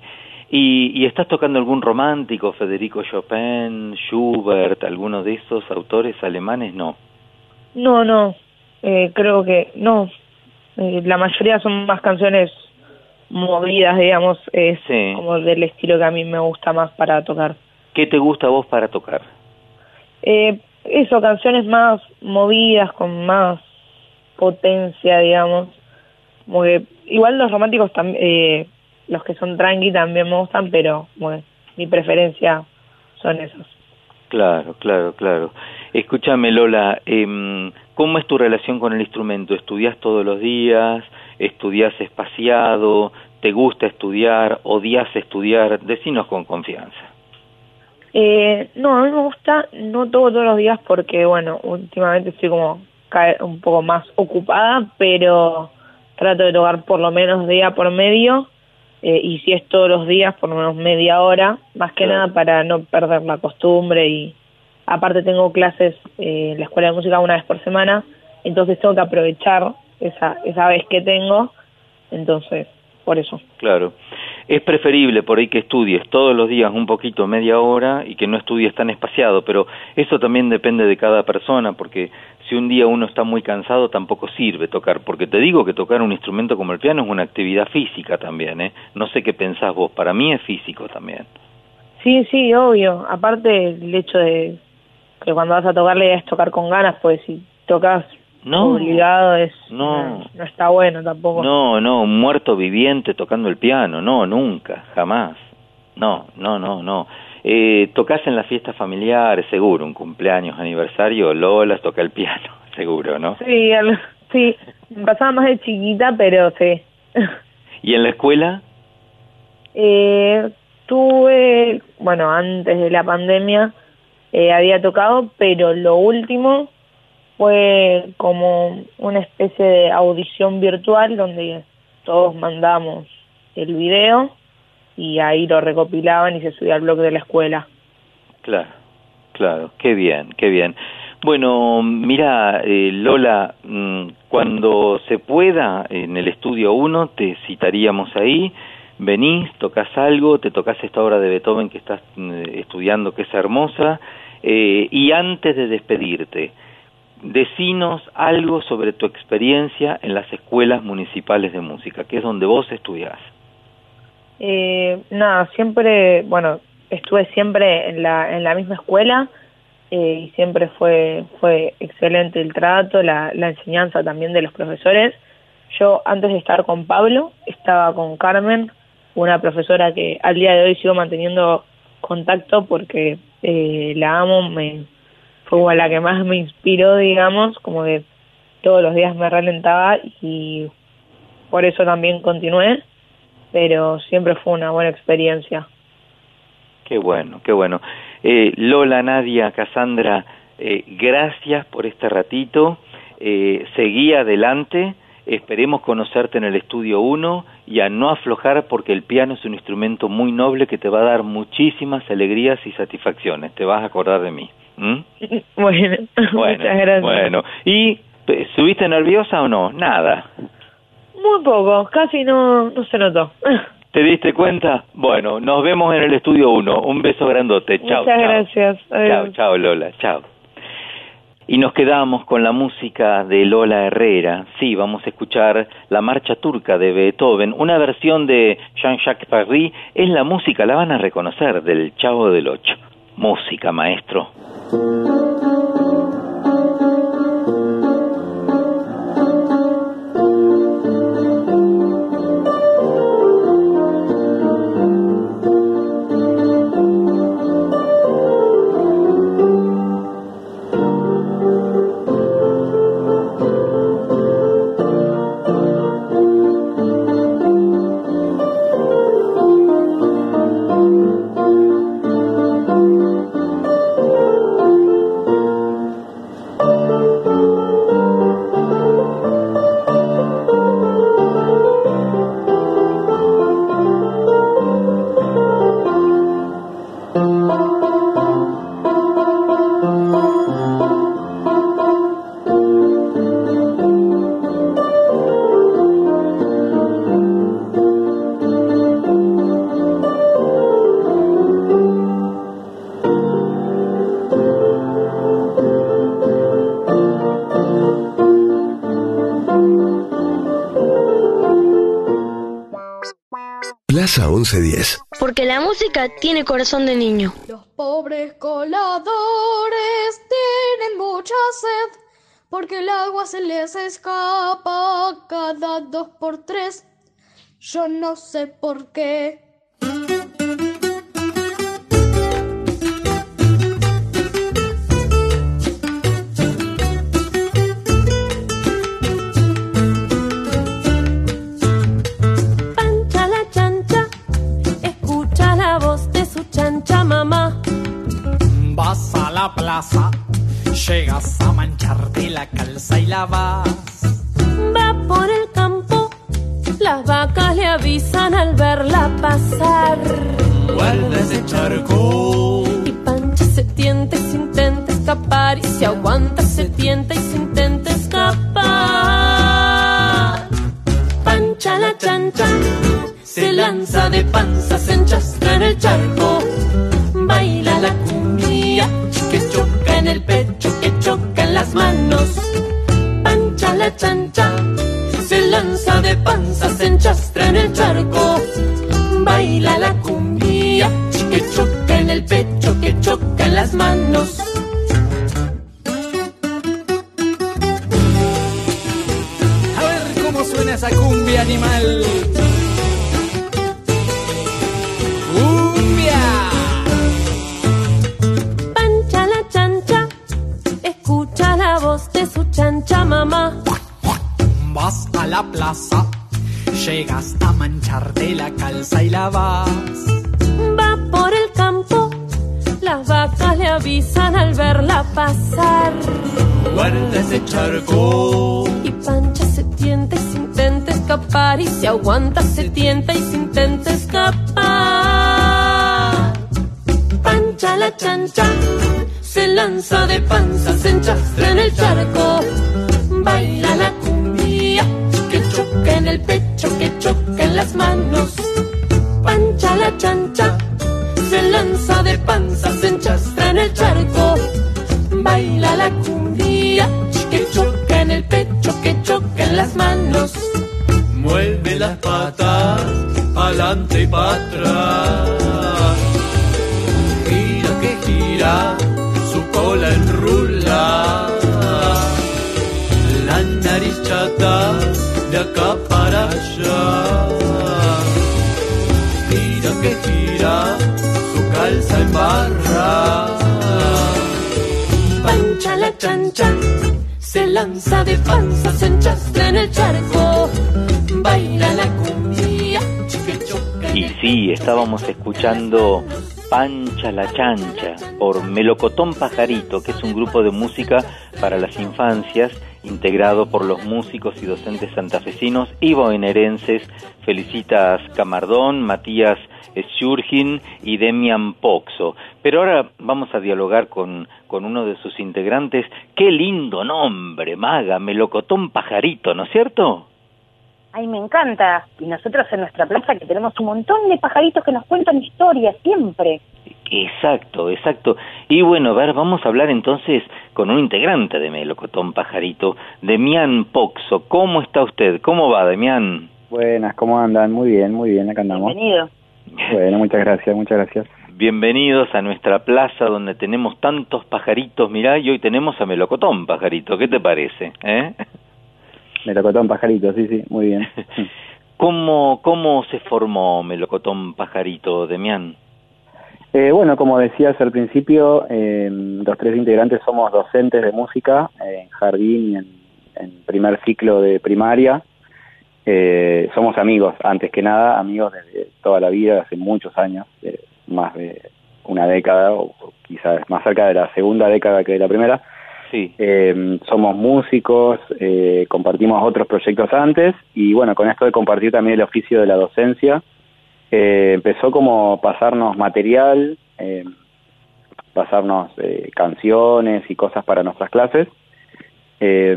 ¿Y, y estás tocando algún romántico, Federico Chopin, Schubert, alguno de esos autores alemanes? No. No, no, eh, creo que no. Eh, la mayoría son más canciones movidas, digamos, es Sí. como del estilo que a mí me gusta más para tocar. ¿Qué te gusta a vos para tocar? Eh, eso, canciones más movidas, con más potencia, digamos. Como que, igual los románticos, tam- eh, los que son tranqui también me gustan, pero bueno, mi preferencia son esos. Claro, claro, claro. Escúchame, Lola, em, ¿cómo es tu relación con el instrumento? ¿Estudias todos los días? ¿Estudias espaciado? ¿Te gusta estudiar? ¿Odias estudiar? Decinos con confianza. Eh, no, a mí me gusta, no toco todos los días porque, bueno, últimamente estoy como un poco más ocupada, pero trato de tocar por lo menos día por medio, eh, y si es todos los días, por lo menos media hora, más que nada para no perder la costumbre y aparte tengo clases eh, en la escuela de música una vez por semana, entonces tengo que aprovechar esa, esa vez que tengo, entonces, por eso. Claro. Es preferible por ahí que estudies todos los días un poquito, media hora, y que no estudies tan espaciado, pero eso también depende de cada persona, porque si un día uno está muy cansado tampoco sirve tocar, porque te digo que tocar un instrumento como el piano es una actividad física también, ¿eh? No sé qué pensás vos, para mí es físico también. Sí, sí, obvio. Aparte el hecho de que cuando vas a tocar idea es tocar con ganas, pues si tocas No. obligado es No. no está bueno tampoco. No, no, un muerto viviente tocando el piano, no, nunca, jamás. No, no, no, no. Eh, tocas en las fiestas familiares, seguro, un cumpleaños, aniversario, Lola toca el piano, seguro, ¿no? Sí, al- sí, me pasaba más de chiquita, pero sí. ¿Y en la escuela? Eh, tuve, bueno, antes de la pandemia eh, había tocado, pero lo último fue como una especie de audición virtual donde todos mandamos el video y ahí lo recopilaban y se subía al blog de la escuela. Claro, claro, qué bien, qué bien. Bueno, mira, eh, Lola, mm, cuando se pueda en el estudio 1 te citaríamos ahí, venís, tocas algo, te tocas esta obra de Beethoven que estás mm, estudiando que es hermosa, eh, y antes de despedirte, decinos algo sobre tu experiencia en las escuelas municipales de música, que es donde vos estudiás. Eh, nada, siempre, bueno, estuve siempre en la, en la misma escuela eh, y siempre fue, fue excelente el trato, la, la enseñanza también de los profesores. Yo antes de estar con Pablo estaba con Carmen, una profesora que al día de hoy sigo manteniendo contacto porque eh, la amo, me, fue como la que más me inspiró, digamos, como que todos los días me ralentaba y por eso también continué, pero siempre fue una buena experiencia. Qué bueno, qué bueno. Eh, Lola, Nadia, Cassandra, eh, gracias por este ratito. Eh, seguí adelante. Esperemos conocerte en el estudio 1 y a no aflojar porque el piano es un instrumento muy noble que te va a dar muchísimas alegrías y satisfacciones. Te vas a acordar de mí. ¿m? Bueno, Bueno, muchas gracias. Bueno, ¿y eh, estuviste nerviosa o no? Nada. Muy poco, casi no, no se notó. ¿Te diste cuenta? Bueno, nos vemos en el estudio 1. Un beso grandote. Chao. Muchas gracias. Chao, chao Lola, chao. Y nos quedamos con la música de Lola Herrera. Sí, vamos a escuchar la marcha turca de Beethoven, una versión de Jean-Jacques Parry. Es la música, la van a reconocer, del Chavo del Ocho. Música, maestro. 1110. Porque la música tiene corazón de niño. Los pobres coladores tienen mucha sed porque el agua se les escapa cada dos por tres. Yo no sé por qué. Llegas a mancharte la calza y la vas. Va por el campo, las vacas le avisan al verla pasar. Guarda ese charco. Y Pancha se tienta y se intenta escapar y se aguanta, se tienta y se intenta escapar. Pancha la chancha se lanza de panza, se enchastra en el charco. La chancha se lanza de panza, se enchastra en el charco. Baila la cumbia que choca en el pecho, que choca en las manos. A ver cómo suena esa cumbia animal. La plaza, llegas a mancharte la calza y la vas. Va por el campo, las vacas le avisan al verla pasar. Guarda ese charco. Y Pancha se tienta y se intenta escapar y se aguanta, se tienta y se intenta escapar. Pancha la chancha se lanza de panza, se enchastra en el charco. Baila la el pecho, que choca en las manos. Pancha la chancha se lanza de panza, se enchastra en el charco. Baila la cumbia que choca en el pecho, que choca en las manos. Mueve las patas, pa'lante y para atrás. Gira que gira, para allá. Gira que gira, su calza embarra. Pancha la chancha se lanza de panza, se enchastra en el charco. Baila la cumbia en Y sí, estábamos escuchando Pancha la Chancha por Melocotón Pajarito, que es un grupo de música para las infancias integrado por los músicos y docentes santafesinos y bonaerenses Felicitas Camardón, Matías Schurgin y Demian Poxo. Pero ahora vamos a dialogar con, con uno de sus integrantes. ¡Qué lindo nombre, maga! Melocotón Pajarito, ¿no es cierto? Ay, me encanta. Y nosotros en nuestra plaza que tenemos un montón de pajaritos que nos cuentan historias siempre. Exacto, exacto. Y bueno, a ver, vamos a hablar entonces con un integrante de Melocotón Pajarito, Demian Poxo. ¿Cómo está usted? ¿Cómo va, Demian? Buenas, ¿cómo andan? Muy bien, muy bien, acá andamos. Bienvenido. Bueno, muchas gracias, muchas gracias. Bienvenidos a nuestra plaza donde tenemos tantos pajaritos. Mirá, y hoy tenemos a Melocotón Pajarito. ¿Qué te parece? ¿Eh? Melocotón Pajarito, sí, sí, muy bien. ¿Cómo, ¿Cómo se formó Melocotón Pajarito, Demian? Eh, bueno, como decías al principio, eh, los tres integrantes somos docentes de música en jardín y en, en primer ciclo de primaria. Eh, somos amigos, antes que nada, amigos desde toda la vida, hace muchos años, eh, más de una década o quizás más cerca de la segunda década que de la primera. Sí. Eh, somos músicos, eh, compartimos otros proyectos antes y bueno, con esto de compartir también el oficio de la docencia, eh, empezó como pasarnos material, eh, pasarnos eh, canciones y cosas para nuestras clases. Eh,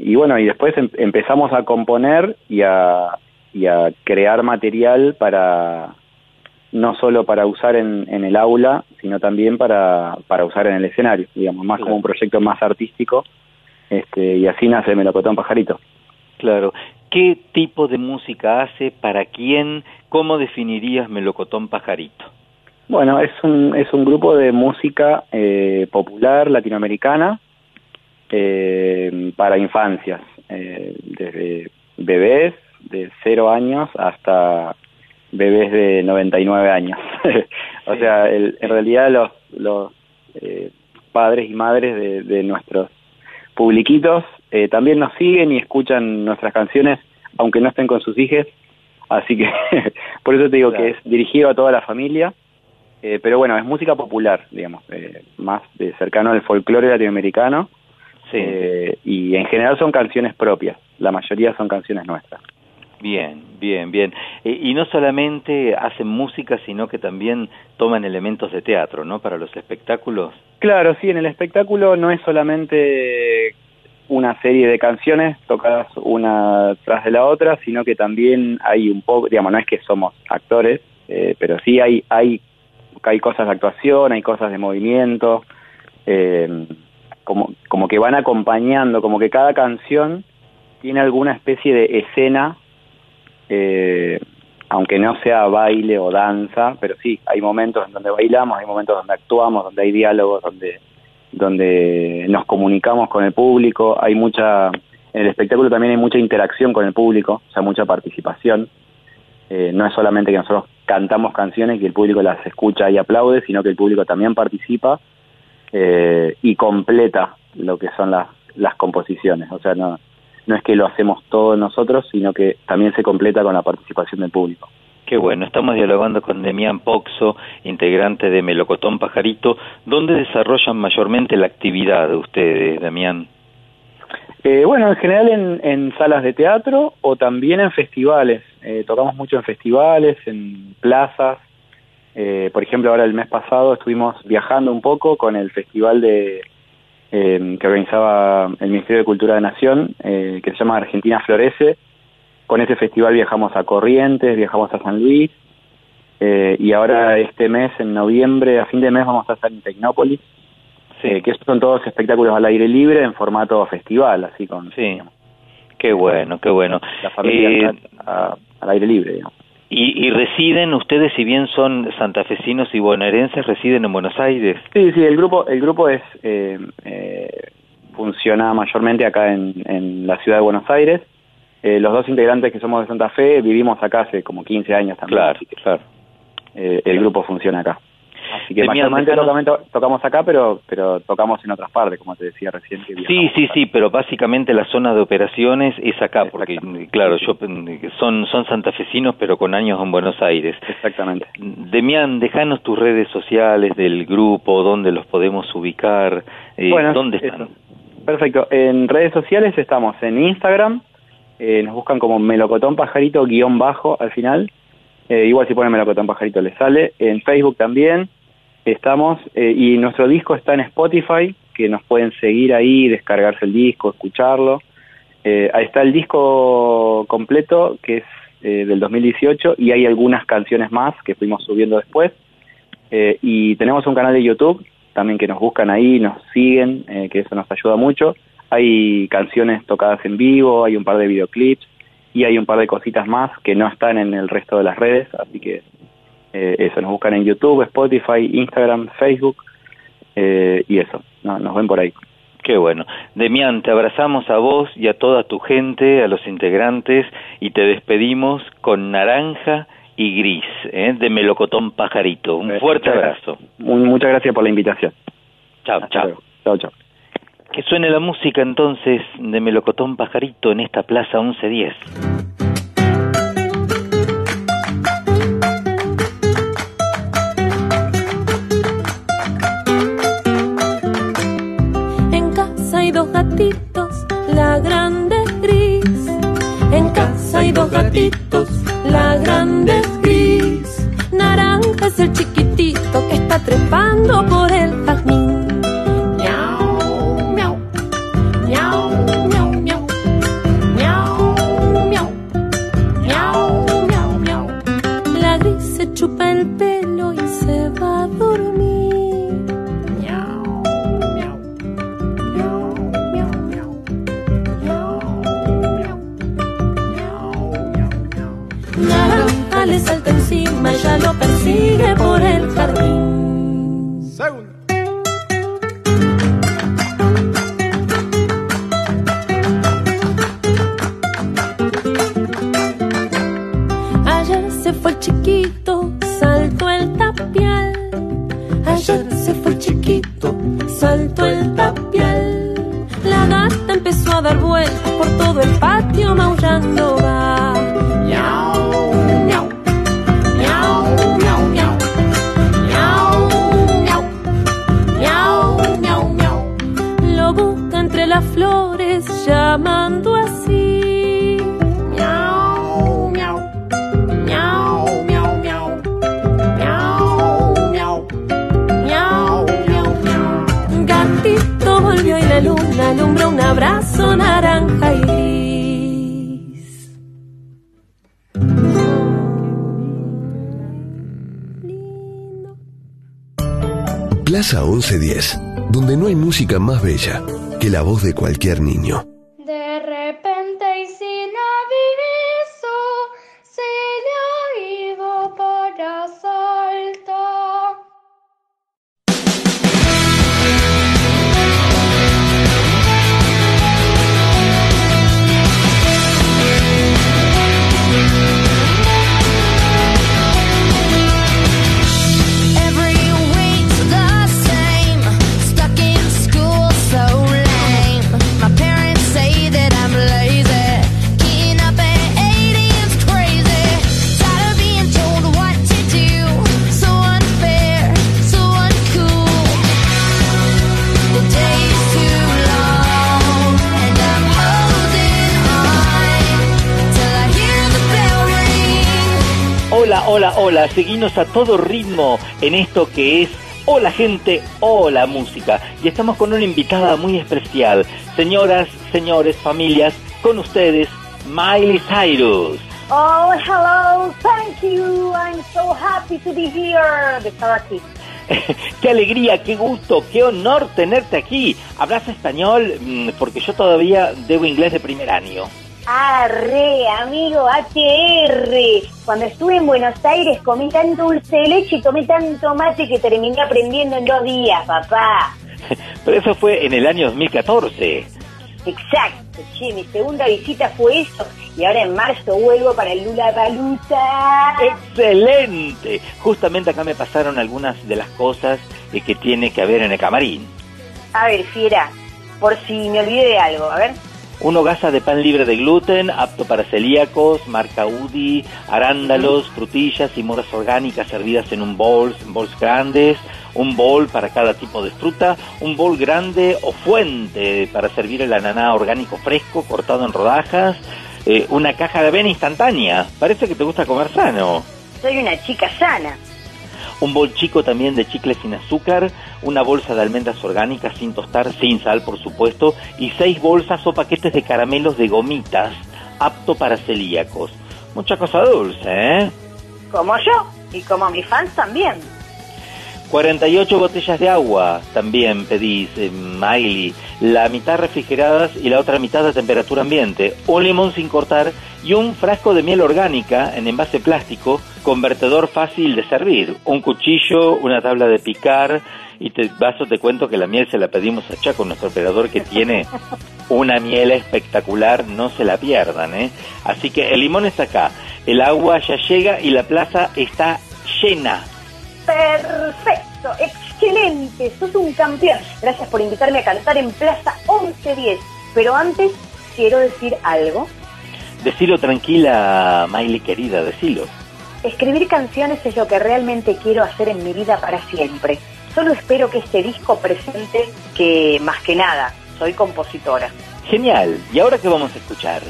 y bueno, y después em- empezamos a componer y a, y a crear material para no solo para usar en, en el aula, sino también para, para usar en el escenario, digamos, más como un proyecto más artístico, este, y así nace Melocotón Pajarito. Claro. ¿Qué tipo de música hace? ¿Para quién? ¿Cómo definirías Melocotón Pajarito? Bueno, es un, es un grupo de música eh, popular latinoamericana eh, para infancias, eh, desde bebés de cero años hasta bebés de 99 años. o sea, el- en realidad los, los eh, padres y madres de, de nuestros publiquitos eh, también nos siguen y escuchan nuestras canciones, aunque no estén con sus hijos. Así que por eso te digo que es dirigido a toda la familia. Eh, pero bueno, es música popular, digamos, eh, más de cercano al folclore latinoamericano. Eh, y en general son canciones propias, la mayoría son canciones nuestras. Bien, bien, bien. Eh, y no solamente hacen música, sino que también toman elementos de teatro, ¿no? Para los espectáculos. Claro, sí, en el espectáculo no es solamente una serie de canciones tocadas una tras de la otra, sino que también hay un poco, digamos, no es que somos actores, eh, pero sí hay, hay, hay cosas de actuación, hay cosas de movimiento, eh, como, como que van acompañando, como que cada canción tiene alguna especie de escena, eh, aunque no sea baile o danza, pero sí, hay momentos en donde bailamos, hay momentos donde actuamos, donde hay diálogos, donde donde nos comunicamos con el público, hay mucha, en el espectáculo también hay mucha interacción con el público, o sea, mucha participación. Eh, no es solamente que nosotros cantamos canciones y el público las escucha y aplaude, sino que el público también participa eh, y completa lo que son las, las composiciones. O sea, no, no es que lo hacemos todos nosotros, sino que también se completa con la participación del público. Qué bueno, estamos dialogando con Demian Poxo, integrante de Melocotón Pajarito. ¿Dónde desarrollan mayormente la actividad de ustedes, Damián? Eh, bueno, en general en, en salas de teatro o también en festivales. Eh, tocamos mucho en festivales, en plazas. Eh, por ejemplo, ahora el mes pasado estuvimos viajando un poco con el festival de eh, que organizaba el Ministerio de Cultura de Nación, eh, que se llama Argentina Florece. Con ese festival viajamos a Corrientes, viajamos a San Luis, eh, y ahora este mes, en noviembre, a fin de mes, vamos a estar en Tecnópolis, eh, que son todos espectáculos al aire libre en formato festival, así con Sí, qué bueno, qué bueno. la familia Eh, a- a- al aire libre. digamos. Y, y residen, ustedes si bien son santafesinos y bonaerenses, residen en Buenos Aires. Sí, sí, el grupo, el grupo es eh, eh, funciona mayormente acá en, en la ciudad de Buenos Aires. Eh, los dos integrantes que somos de Santa Fe vivimos acá hace como 15 años también. Claro, claro. Eh, el grupo funciona acá. Así que mayormente tocamos, tocamos acá, pero pero tocamos en otras partes, como te decía recién. Que Sí, sí, sí, pero básicamente la zona de operaciones es acá, porque claro, yo son son santafesinos, pero con años en Buenos Aires. Exactamente. Demian, dejanos tus redes sociales del grupo, dónde los podemos ubicar, eh, Bueno, dónde eso. están. Perfecto. En redes sociales estamos en Instagram, eh, nos buscan como melocotón pajarito guion bajo al final. Eh, igual si ponen melocotón pajarito les sale. En Facebook también estamos eh, y nuestro disco está en Spotify, que nos pueden seguir ahí, descargarse el disco, escucharlo. Eh, ahí está el disco completo que es eh, del 2018 y hay algunas canciones más que fuimos subiendo después. Eh, y tenemos un canal de YouTube también que nos buscan ahí, nos siguen, eh, que eso nos ayuda mucho. Hay canciones tocadas en vivo, hay un par de videoclips y hay un par de cositas más que no están en el resto de las redes, así que eh, eso, nos buscan en YouTube, Spotify, Instagram, Facebook eh, y eso, no, nos ven por ahí. Qué bueno. Demian, te abrazamos a vos y a toda tu gente, a los integrantes, y te despedimos con naranja y gris, ¿eh? de Melocotón Pajarito. Un fuerte muchas abrazo. Mu- Muchas gracias por la invitación. Chao, chao. Chao, chao. Que suene la música entonces de Melocotón Pajarito en esta Plaza 1110. La grande es gris. Naranja es el chiquitito que está trepando por el jardín. Lo persigue bella que la voz de cualquier niño. Hola, seguinos a todo ritmo en esto que es Hola gente, hola música. Y estamos con una invitada muy especial. Señoras, señores, familias, con ustedes, Miley Cyrus. Oh, hello, thank you. I'm so happy to be here. De estar aquí. qué alegría, qué gusto, qué honor tenerte aquí. ¿Hablas español? Mm, Porque yo todavía debo inglés de primer año. Arre, amigo, HR. Cuando estuve en Buenos Aires comí tanto dulce de leche y tomé tanto mate que terminé aprendiendo en dos días, papá. Pero eso fue en el año 2014. Exacto. Che, mi segunda visita fue eso. Y ahora en marzo vuelvo para el Lula Palusa. ¡Excelente! Justamente acá me pasaron algunas de las cosas eh, que tiene que haber en el camarín. A ver, fiera, por si me olvidé de algo, a ver. Una hogaza de pan libre de gluten, apto para celíacos, marca UDI, arándalos, frutillas y moras orgánicas servidas en un bowl, en bowls grandes, un bowl para cada tipo de fruta, un bowl grande o fuente para servir el ananá orgánico fresco cortado en rodajas, eh, una caja de avena instantánea. Parece que te gusta comer sano. Soy una chica sana. Un bol chico también de chicles sin azúcar, una bolsa de almendras orgánicas sin tostar, sin sal por supuesto, y seis bolsas o paquetes de caramelos de gomitas, apto para celíacos. Mucha cosa dulce, ¿eh? Como yo. Y como mis fans también. 48 botellas de agua también pedís, eh, Miley. La mitad refrigeradas y la otra mitad a temperatura ambiente. Un limón sin cortar y un frasco de miel orgánica en envase plástico, convertedor fácil de servir. Un cuchillo, una tabla de picar. Y te vaso te cuento que la miel se la pedimos a Chaco, nuestro operador que tiene una miel espectacular, no se la pierdan, ¿eh? Así que el limón está acá, el agua ya llega y la plaza está llena. Perfecto, excelente, sos un campeón. Gracias por invitarme a cantar en Plaza 1110. Pero antes, quiero decir algo. Decilo tranquila, Miley querida, decilo. Escribir canciones es lo que realmente quiero hacer en mi vida para siempre. Solo espero que este disco presente que, más que nada, soy compositora. Genial, ¿y ahora qué vamos a escuchar?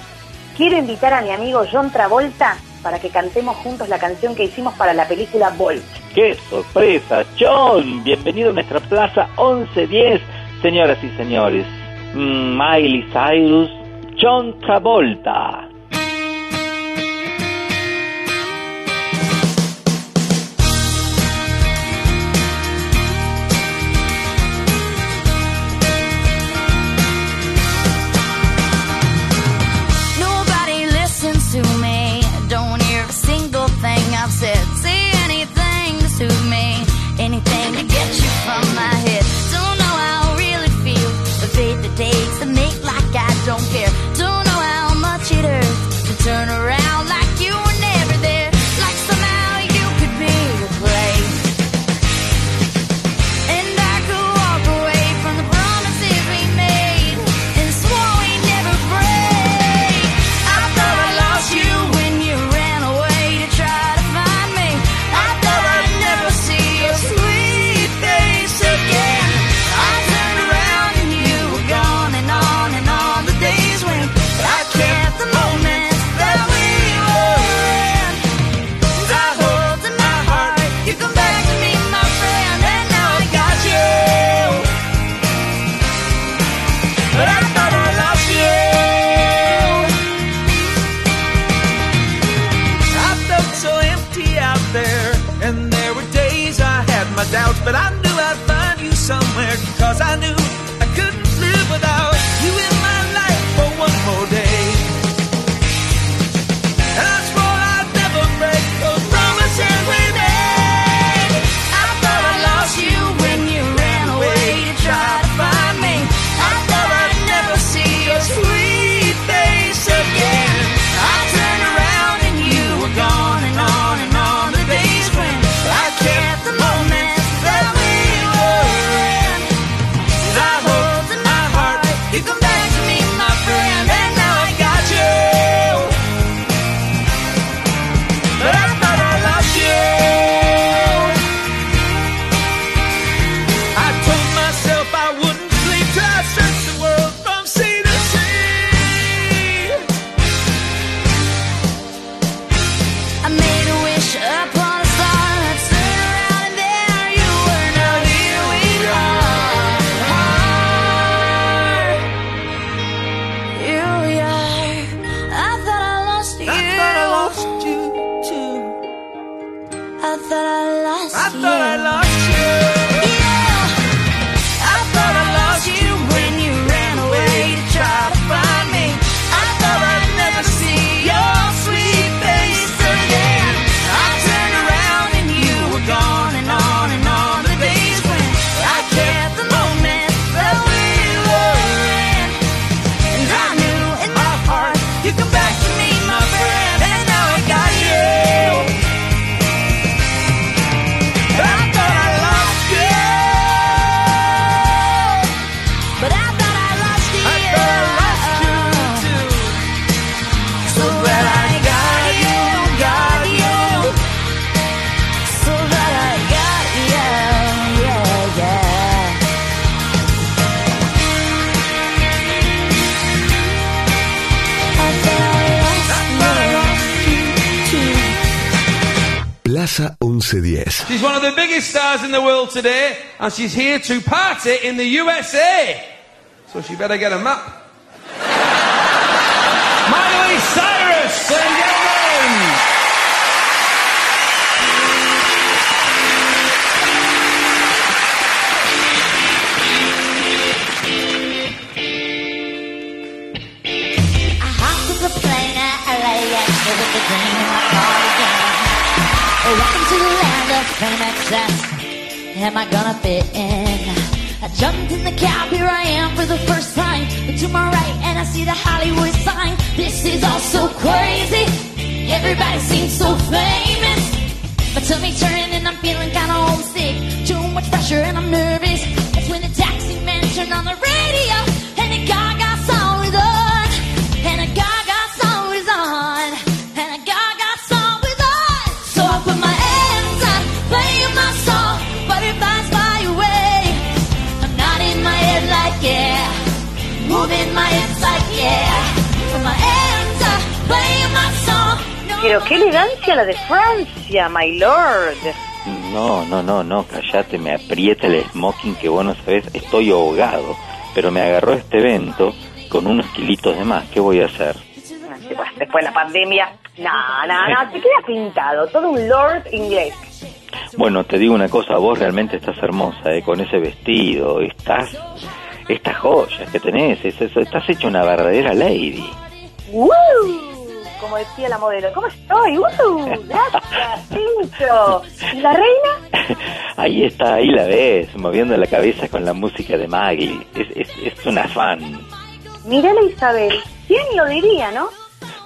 Quiero invitar a mi amigo John Travolta para que cantemos juntos la canción que hicimos para la película Bolt. ¡Qué sorpresa! John, bienvenido a nuestra plaza 1110. Señoras y señores, mm, Miley Cyrus, John Travolta. Biggest stars in the world today, and she's here to party in the USA. So she better get a map. The of. Am I gonna fit in? I jumped in the cab, here I am for the first time. Look to my right and I see the Hollywood sign. This is all so crazy. Everybody seems so famous. My tummy's turning and I'm feeling kinda homesick. Too much pressure and I'm nervous. That's when the taxi man turned on the radio and the Gaga Pero qué elegancia la de Francia, my lord. No, no, no, no, callate, me aprieta el smoking que vos no sabés, estoy ahogado. Pero me agarró este evento con unos kilitos de más, ¿qué voy a hacer? Después de la pandemia, no, no, no, te queda pintado, todo un lord inglés. Bueno, te digo una cosa, vos realmente estás hermosa, ¿eh? con ese vestido, estás, estas joyas que tenés, es- es- estás hecha una verdadera lady. ¡Woo! Como decía la modelo, ¿cómo estoy? ¡Woo! Gracias, Tincho. ¿Y la reina? Ahí está, ahí la ves, moviendo la cabeza con la música de Maggie, es, es, es una fan. Mírala Isabel, ¿quién lo diría, no?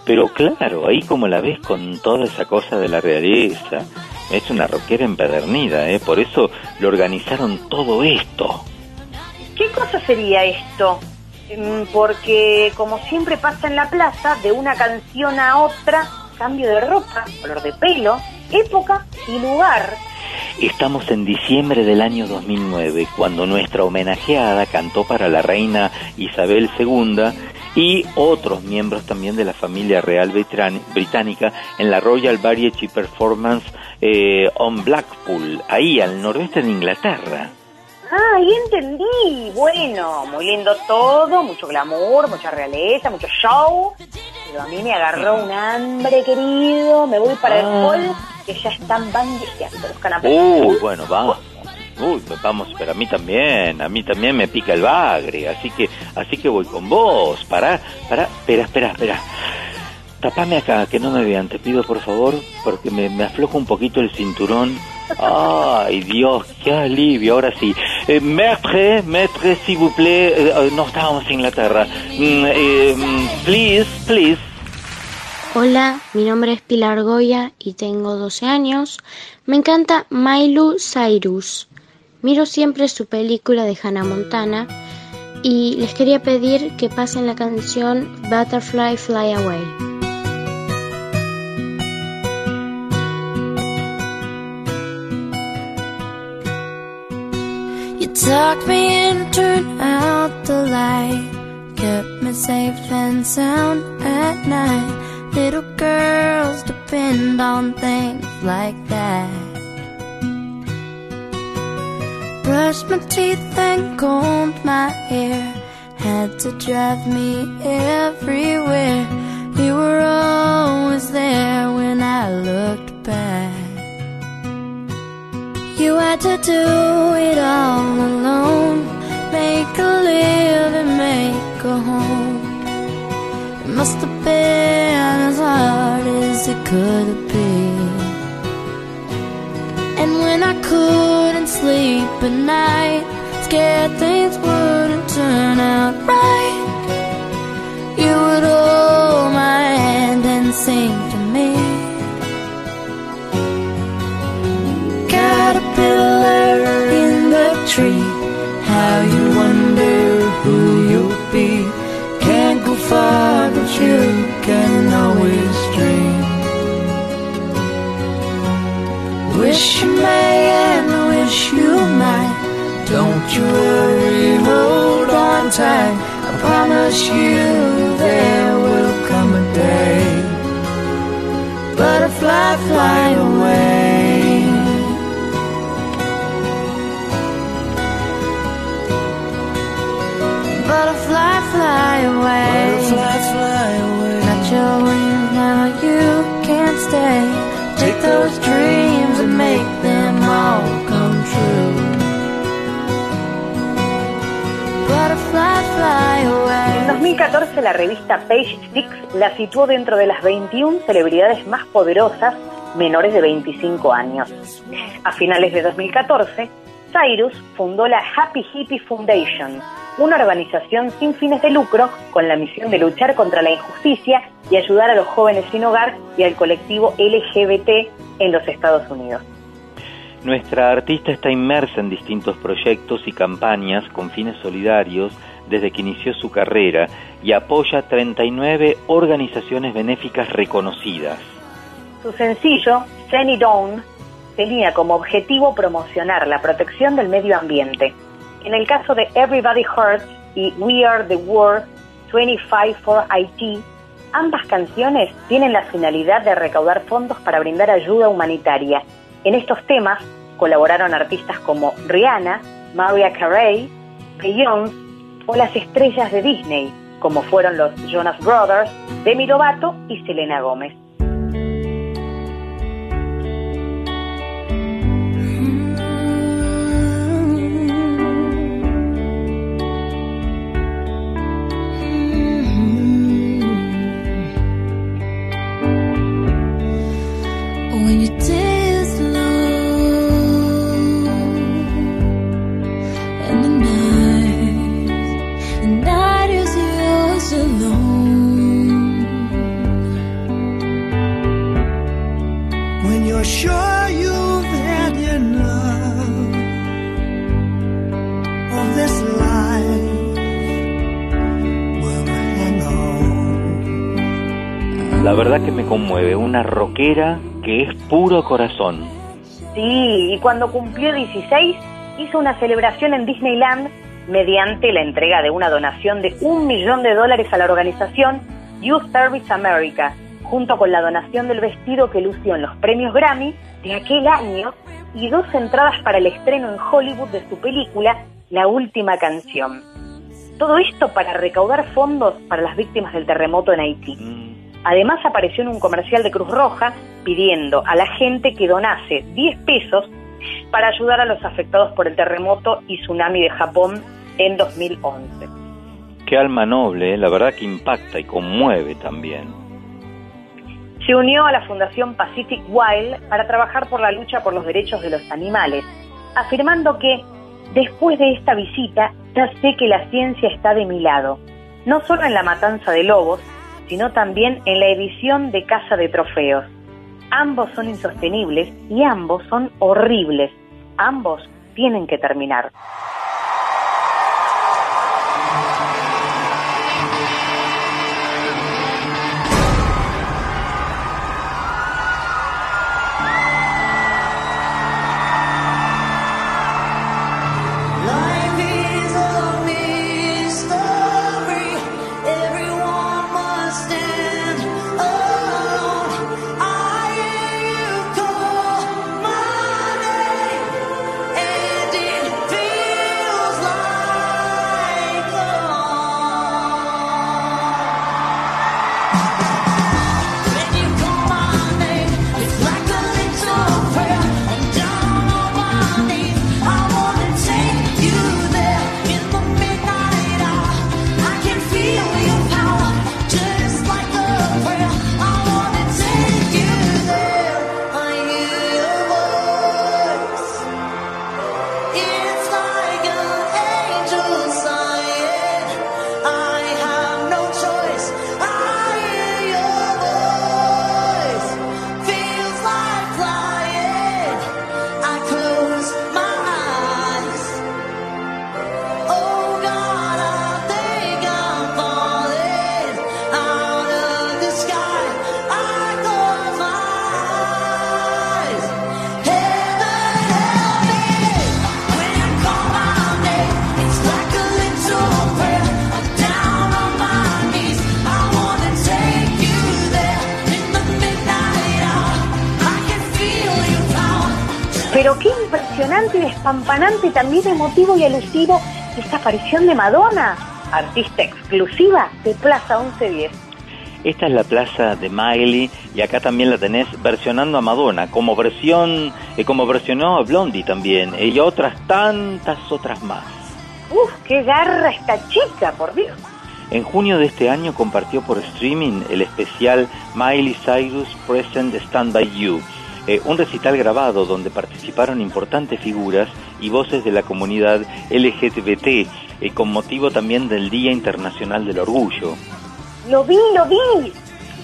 Pero claro, ahí como la ves con toda esa cosa de la realeza, es una rockera empedernida, ¿eh? por eso lo organizaron todo esto. ¿Qué cosa sería esto? Mm, Porque, como siempre pasa en la plaza, de una canción a otra, cambio de ropa, color de pelo, época y lugar. Estamos en diciembre del año 2009, cuando nuestra homenajeada cantó para la reina Isabel II y otros miembros también de la familia real británica en la Royal Variety Performance eh, on Blackpool, ahí al noroeste de Inglaterra. Ah, ahí entendí. Bueno, muy lindo todo, mucho glamour, mucha realeza, mucho show. Pero a mí me agarró un hambre, querido. Me voy para el Ah. hall, que ya están bandejeando los canapés. Uy, bueno, vamos. Uy, vamos, pero a mí también, a mí también me pica el bagre, así que, así que voy con vos. Pará, pará, espera, espera, espera. Tapame acá, que no me vean, te pido por favor, porque me, me afloja un poquito el cinturón. Ay, Dios, qué alivio, ahora sí. Eh, maître, maître, s'il vous plaît, Eh, eh, no estábamos en Inglaterra. Mm, eh, mm, please, please. Hola, mi nombre es Pilar Goya y tengo 12 años. Me encanta Miley Cyrus. Miro siempre su película de Hannah Montana y les quería pedir que pasen la canción Butterfly Fly Away. Tucked me in, turned out the light, kept me safe and sound at night. Little girls depend on things like that. Brushed my teeth and combed my hair, had to drive me everywhere. You were always there when I looked back. You had to do it all alone. Make a living, make a home. It must have been as hard as it could have been. And when I couldn't sleep at night, scared things wouldn't turn out right, you would hold my hand and sing wish you may and wish you might. Don't you worry, hold on tight. I promise you there will come a day. Butterfly, fly away. Butterfly, fly away. Butterfly, fly away. Not your wings, now you can't stay. Take those dreams. 2015 la revista Page Six la situó dentro de las 21 celebridades más poderosas menores de 25 años. A finales de 2014, Cyrus fundó la Happy Hippie Foundation, una organización sin fines de lucro con la misión de luchar contra la injusticia y ayudar a los jóvenes sin hogar y al colectivo LGBT en los Estados Unidos. Nuestra artista está inmersa en distintos proyectos y campañas con fines solidarios desde que inició su carrera y apoya 39 organizaciones benéficas reconocidas. Su sencillo, Sunny Dawn, tenía como objetivo promocionar la protección del medio ambiente. En el caso de Everybody Hurts y We Are the World 25 for IT, ambas canciones tienen la finalidad de recaudar fondos para brindar ayuda humanitaria. En estos temas colaboraron artistas como Rihanna, Mariah Carey, Beyoncé o las estrellas de Disney, como fueron los Jonas Brothers, Demi Lovato y Selena Gómez. Sure you've had enough of this life, well, hang on. La verdad que me conmueve, una rockera que es puro corazón. Sí, y cuando cumplió 16 hizo una celebración en Disneyland mediante la entrega de una donación de un millón de dólares a la organización Youth Service America, junto con la donación del vestido que lució en los premios Grammy de aquel año y dos entradas para el estreno en Hollywood de su película La Última Canción. Todo esto para recaudar fondos para las víctimas del terremoto en Haití. Además apareció en un comercial de Cruz Roja pidiendo a la gente que donase 10 pesos para ayudar a los afectados por el terremoto y tsunami de Japón en 2011. Qué alma noble, eh, la verdad que impacta y conmueve también. Se unió a la Fundación Pacific Wild para trabajar por la lucha por los derechos de los animales, afirmando que después de esta visita ya sé que la ciencia está de mi lado, no solo en la matanza de lobos, sino también en la edición de caza de trofeos. Ambos son insostenibles y ambos son horribles. Ambos tienen que terminar. Y también emotivo y alusivo esta aparición de Madonna, artista exclusiva de Plaza 1110. Esta es la plaza de Miley y acá también la tenés versionando a Madonna, como versión, eh, como versionó a Blondie también, eh, y otras tantas otras más. Uf, qué garra esta chica, por Dios. En junio de este año compartió por streaming el especial Miley Cyrus Present Stand By You, eh, un recital grabado donde participaron importantes figuras y voces de la comunidad LGBT, eh, con motivo también del Día Internacional del Orgullo. Lo vi, lo vi.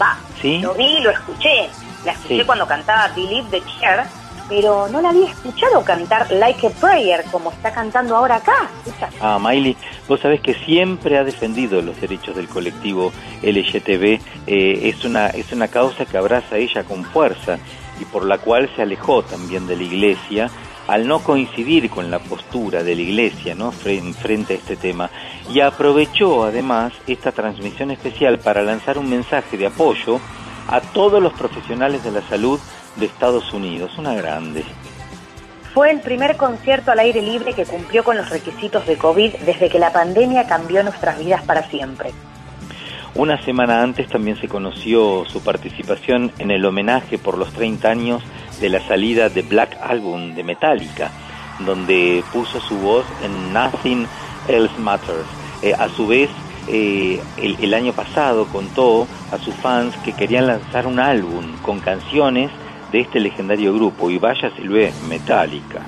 Va, ¿Sí? lo vi, lo escuché. La escuché Sí. cuando cantaba Believe the Chair, pero no la había escuchado cantar Like a Prayer como está cantando ahora acá. Escucha. Ah, Miley, vos sabés que siempre ha defendido los derechos del colectivo LGTB. eh, es, una, es una causa que abraza ella con fuerza y por la cual se alejó también de la iglesia al no coincidir con la postura de la iglesia ¿no? Fren- frente a este tema. Y aprovechó además esta transmisión especial para lanzar un mensaje de apoyo a todos los profesionales de la salud de Estados Unidos. Una grande. Fue el primer concierto al aire libre que cumplió con los requisitos de COVID desde que la pandemia cambió nuestras vidas para siempre. Una semana antes también se conoció su participación en el homenaje por los 30 años de la salida de Black Album de Metallica, donde puso su voz en Nothing Else Matters. Eh, a su vez, eh, el, el año pasado contó a sus fans que querían lanzar un álbum con canciones de este legendario grupo, y vaya si lo es, Metallica.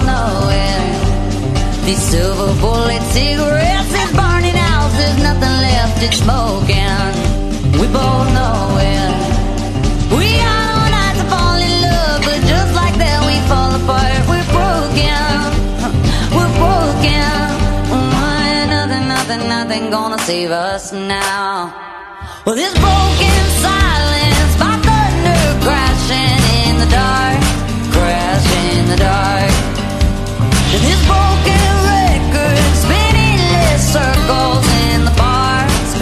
nowhere. These silver bullet cigarettes is burning out. There's nothing left in smoking. We both know it. We are no night to fall in love, but just like that we fall apart. We're broken. We're broken. Why nothing, nothing, nothing gonna save us now? Well, this broken silence by thunder crashing in the dark, crashing in the dark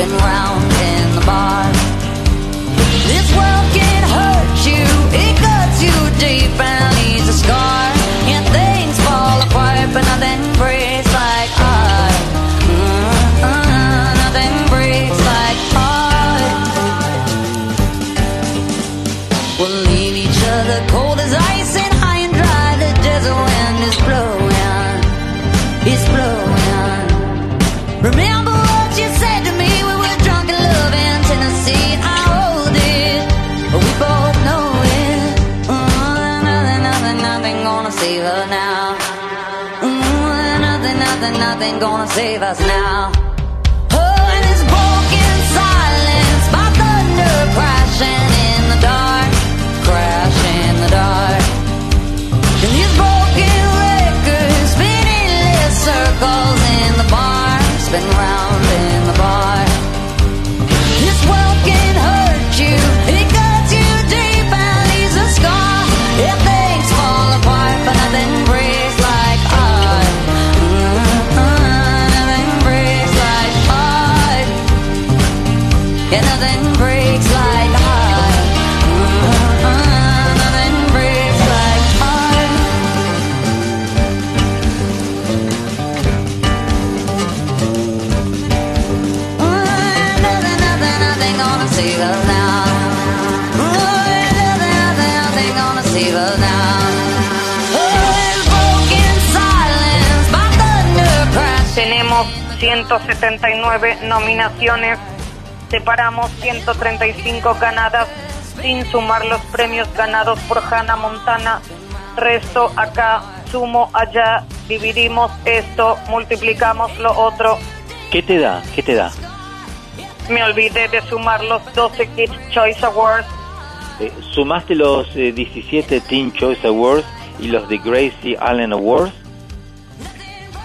been round in the bar. ain't gonna save us now. 179 nominaciones, separamos 135 ganadas sin sumar los premios ganados por Hannah Montana. Resto acá, sumo allá, dividimos esto, multiplicamos lo otro. ¿Qué te da? ¿Qué te da? Me olvidé de sumar los 12 Kids Choice Awards. Eh, ¿Sumaste los eh, 17 Teen Choice Awards y los de Gracie Allen Awards?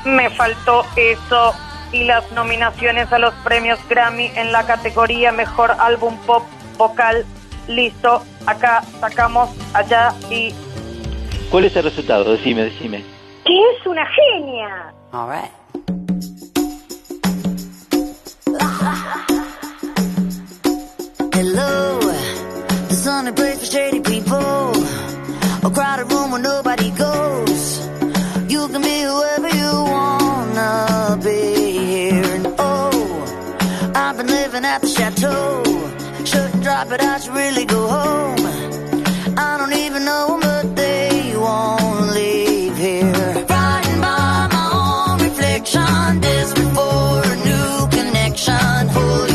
Me faltó eso y las nominaciones a los premios Grammy en la categoría Mejor Álbum Pop Vocal. Listo, acá sacamos allá y ¿Cuál es el resultado? Decime, decime. Que es una genia. All right. Hello, the sunny place for shady people. A crowded room where nobody goes. You can be whoever you wanna be I've been living at the chateau. Shouldn't drop it, I should really go home. I don't even know but they won't leave here. Frightened by my own reflection, desperate for a new connection. Pull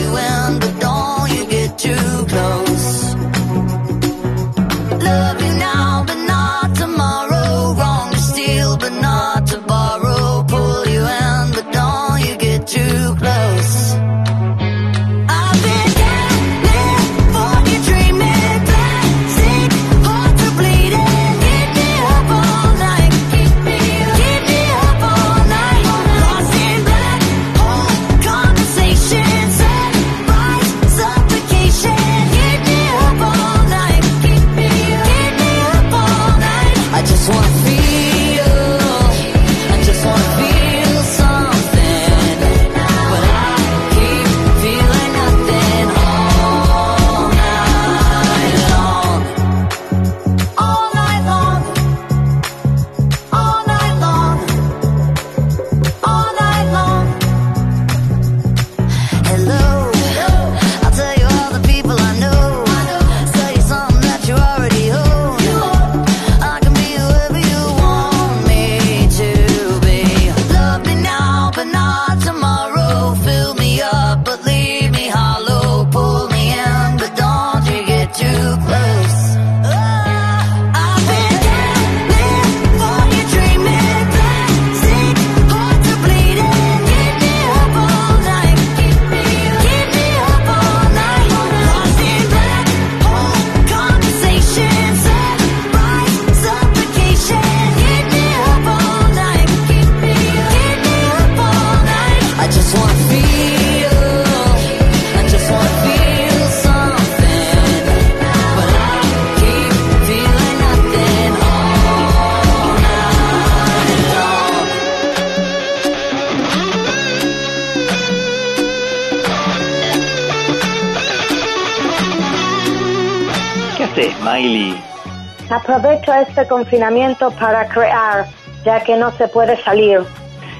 Este confinamiento para crear, ya que no se puede salir.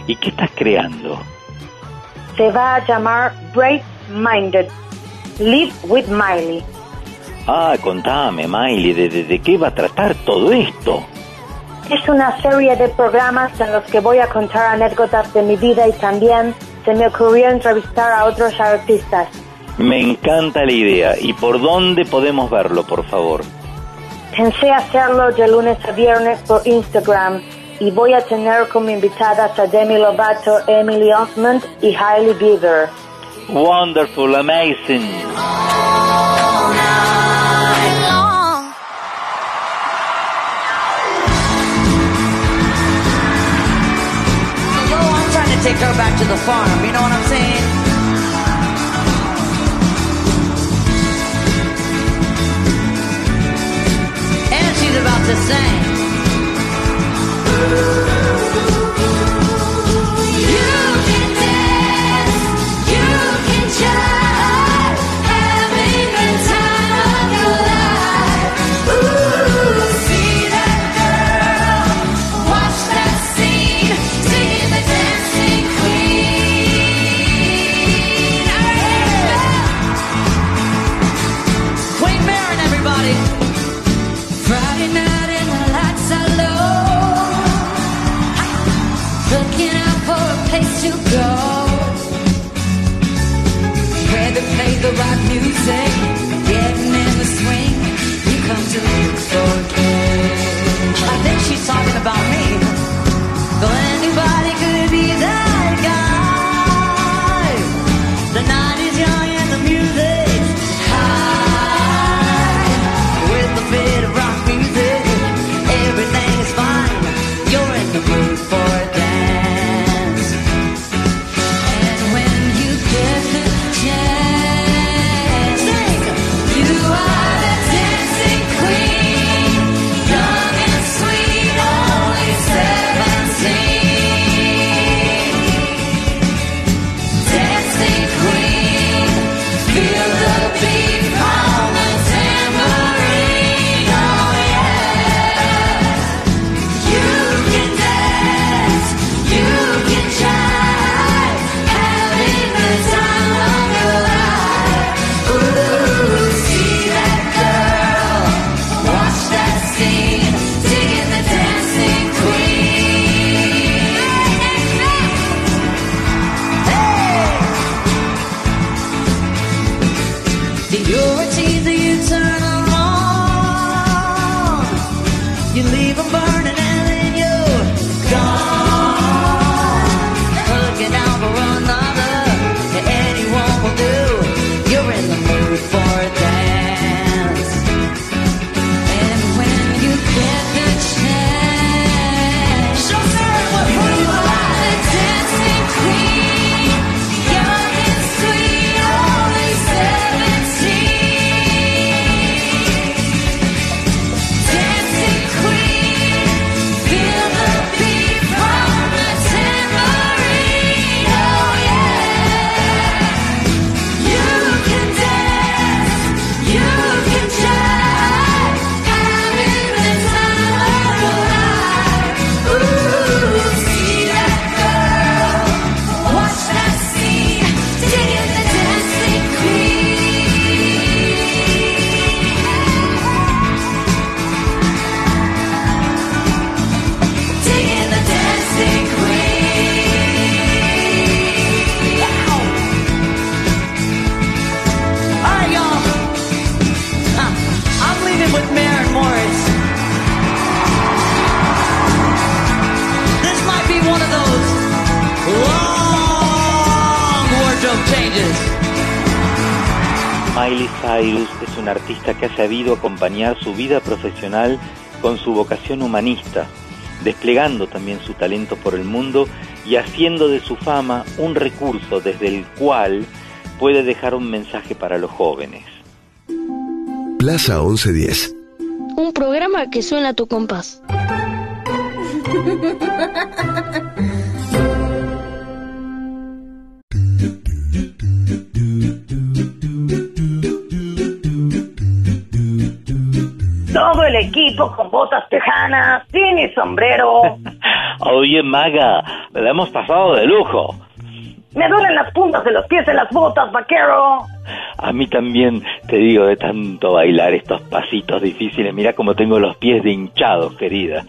¿Y qué estás creando? Se va a llamar Break Minded. Live with Miley. Ah, contame, Miley, ¿de, de, de qué va a tratar todo esto? Es una serie de programas en los que voy a contar anécdotas de mi vida y también se me ocurrió entrevistar a otros artistas. Me encanta la idea. ¿Y por dónde podemos verlo, por favor? Pensé hacerlo de lunes a viernes por Instagram y voy a tener como invitadas a Demi Lovato, Emily Osmond y Hailey Bieber. Wonderful, amazing. Yo, I'm trying to take her back to the farm, you know what I'm saying? About to sing. To go. Where they play the rock music, getting in the swing. You come to look for good. I think she's talking about me. But anybody sabido acompañar su vida profesional con su vocación humanista, desplegando también su talento por el mundo y haciendo de su fama un recurso desde el cual puede dejar un mensaje para los jóvenes. Plaza 1110. Un programa que suena a tu compás. sombrero. Oye, Maga, la hemos pasado de lujo. Me duelen las puntas de los pies en las botas, vaquero. A mí también te digo de tanto bailar estos pasitos difíciles. Mira cómo tengo los pies de hinchados, querida.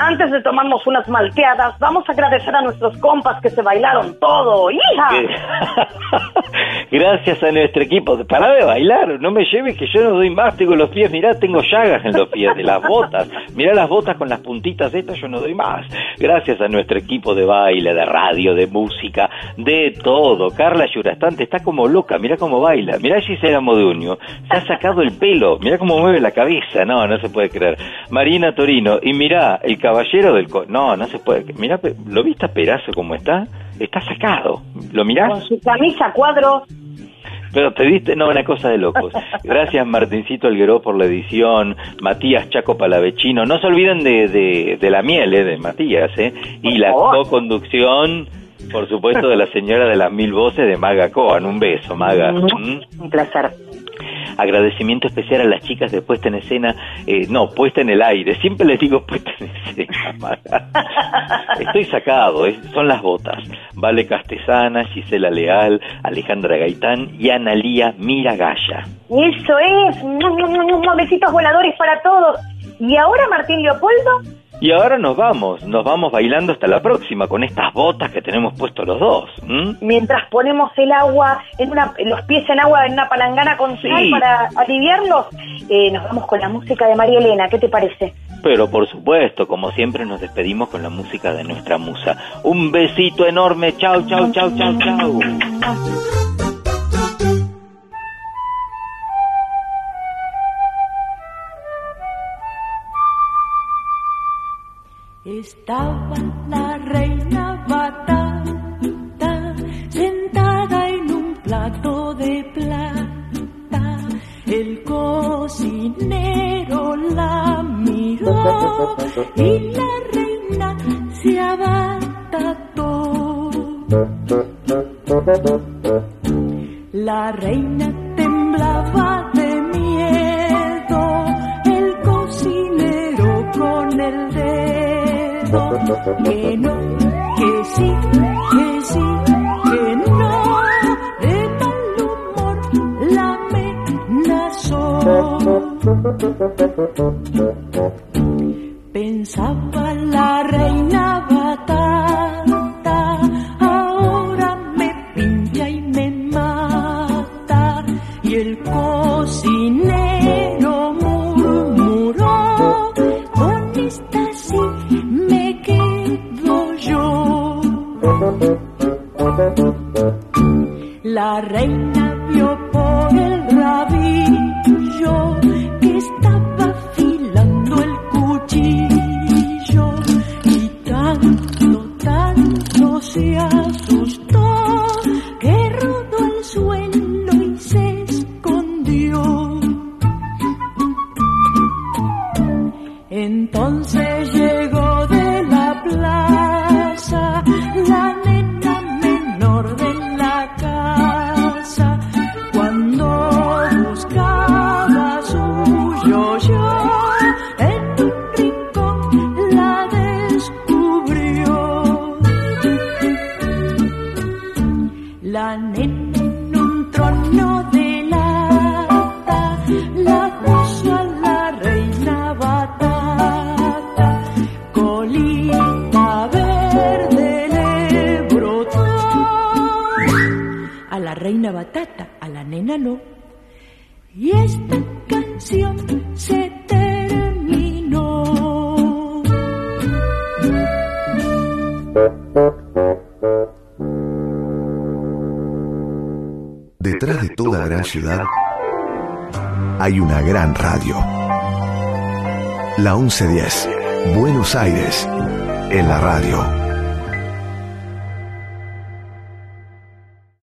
Antes de tomarnos unas malteadas, vamos a agradecer a nuestros compas que se bailaron todo. ¡Hija! Gracias a nuestro equipo. Pará de bailar, no me lleves que yo no doy más. Tengo los pies, mirá, tengo llagas en los pies de las botas. Mirá las botas con las puntitas estas, yo no doy más. Gracias a nuestro equipo de baile, de radio, de música, de todo. Carla Yurastante está como loca, mirá cómo baila. Mirá Gisela Moduño, se ha sacado el pelo, mirá cómo mueve la cabeza. No, no se puede creer. Marina Torino, y mirá, el caballero del... co- no, no se puede. Mirá, ¿lo viste a Perazo cómo está? Está sacado. ¿Lo mirás? Con su camisa a cuadros. Pero te diste, no, una cosa de locos. Gracias Martincito Algueró por la edición, Matías Chaco Palavecino. No se olviden de, de, de la miel, eh, de Matías, ¿eh? Y la co-conducción, por supuesto, de la señora de las mil voces de Maga Coan. Un beso, Maga. ¿Mm? Un placer. Agradecimiento especial a las chicas de puesta en escena, eh, no, puesta en el aire, siempre les digo puesta en escena. Estoy sacado, eh, son las botas. Vale Castesana, Gisela Leal, Alejandra Gaitán y Analía Miragaya. Eso es. Besitos voladores para todos. Y ahora, Martín Leopoldo, Y ahora nos vamos, nos vamos bailando hasta la próxima con estas botas que tenemos puestos los dos. ¿m? Mientras ponemos el agua, en una, los pies en agua en una palangana con sal Sí. para aliviarlos, eh, nos vamos con la música de María Elena. ¿Qué te parece? Pero por supuesto, como siempre, nos despedimos con la música de nuestra musa. Un besito enorme, chau, chau, chau, chau, chau. Estaba la reina batata sentada en un plato de plata. El cocinero la miró y la reina se abatató. La reina temblaba de miedo, el cocinero con el dedo, que no, que sí, que sí, que no, de mal humor la amenazó. Pensaba la reina batata, La reina vio por el rabillo que estaba afilando el cuchillo y tanto, tanto se asustó que rodó al suelo y se escondió. Entonces la batata, a la nena no. Y esta canción se terminó. Detrás de toda gran ciudad hay una gran radio. La 1110, Buenos Aires, en la radio.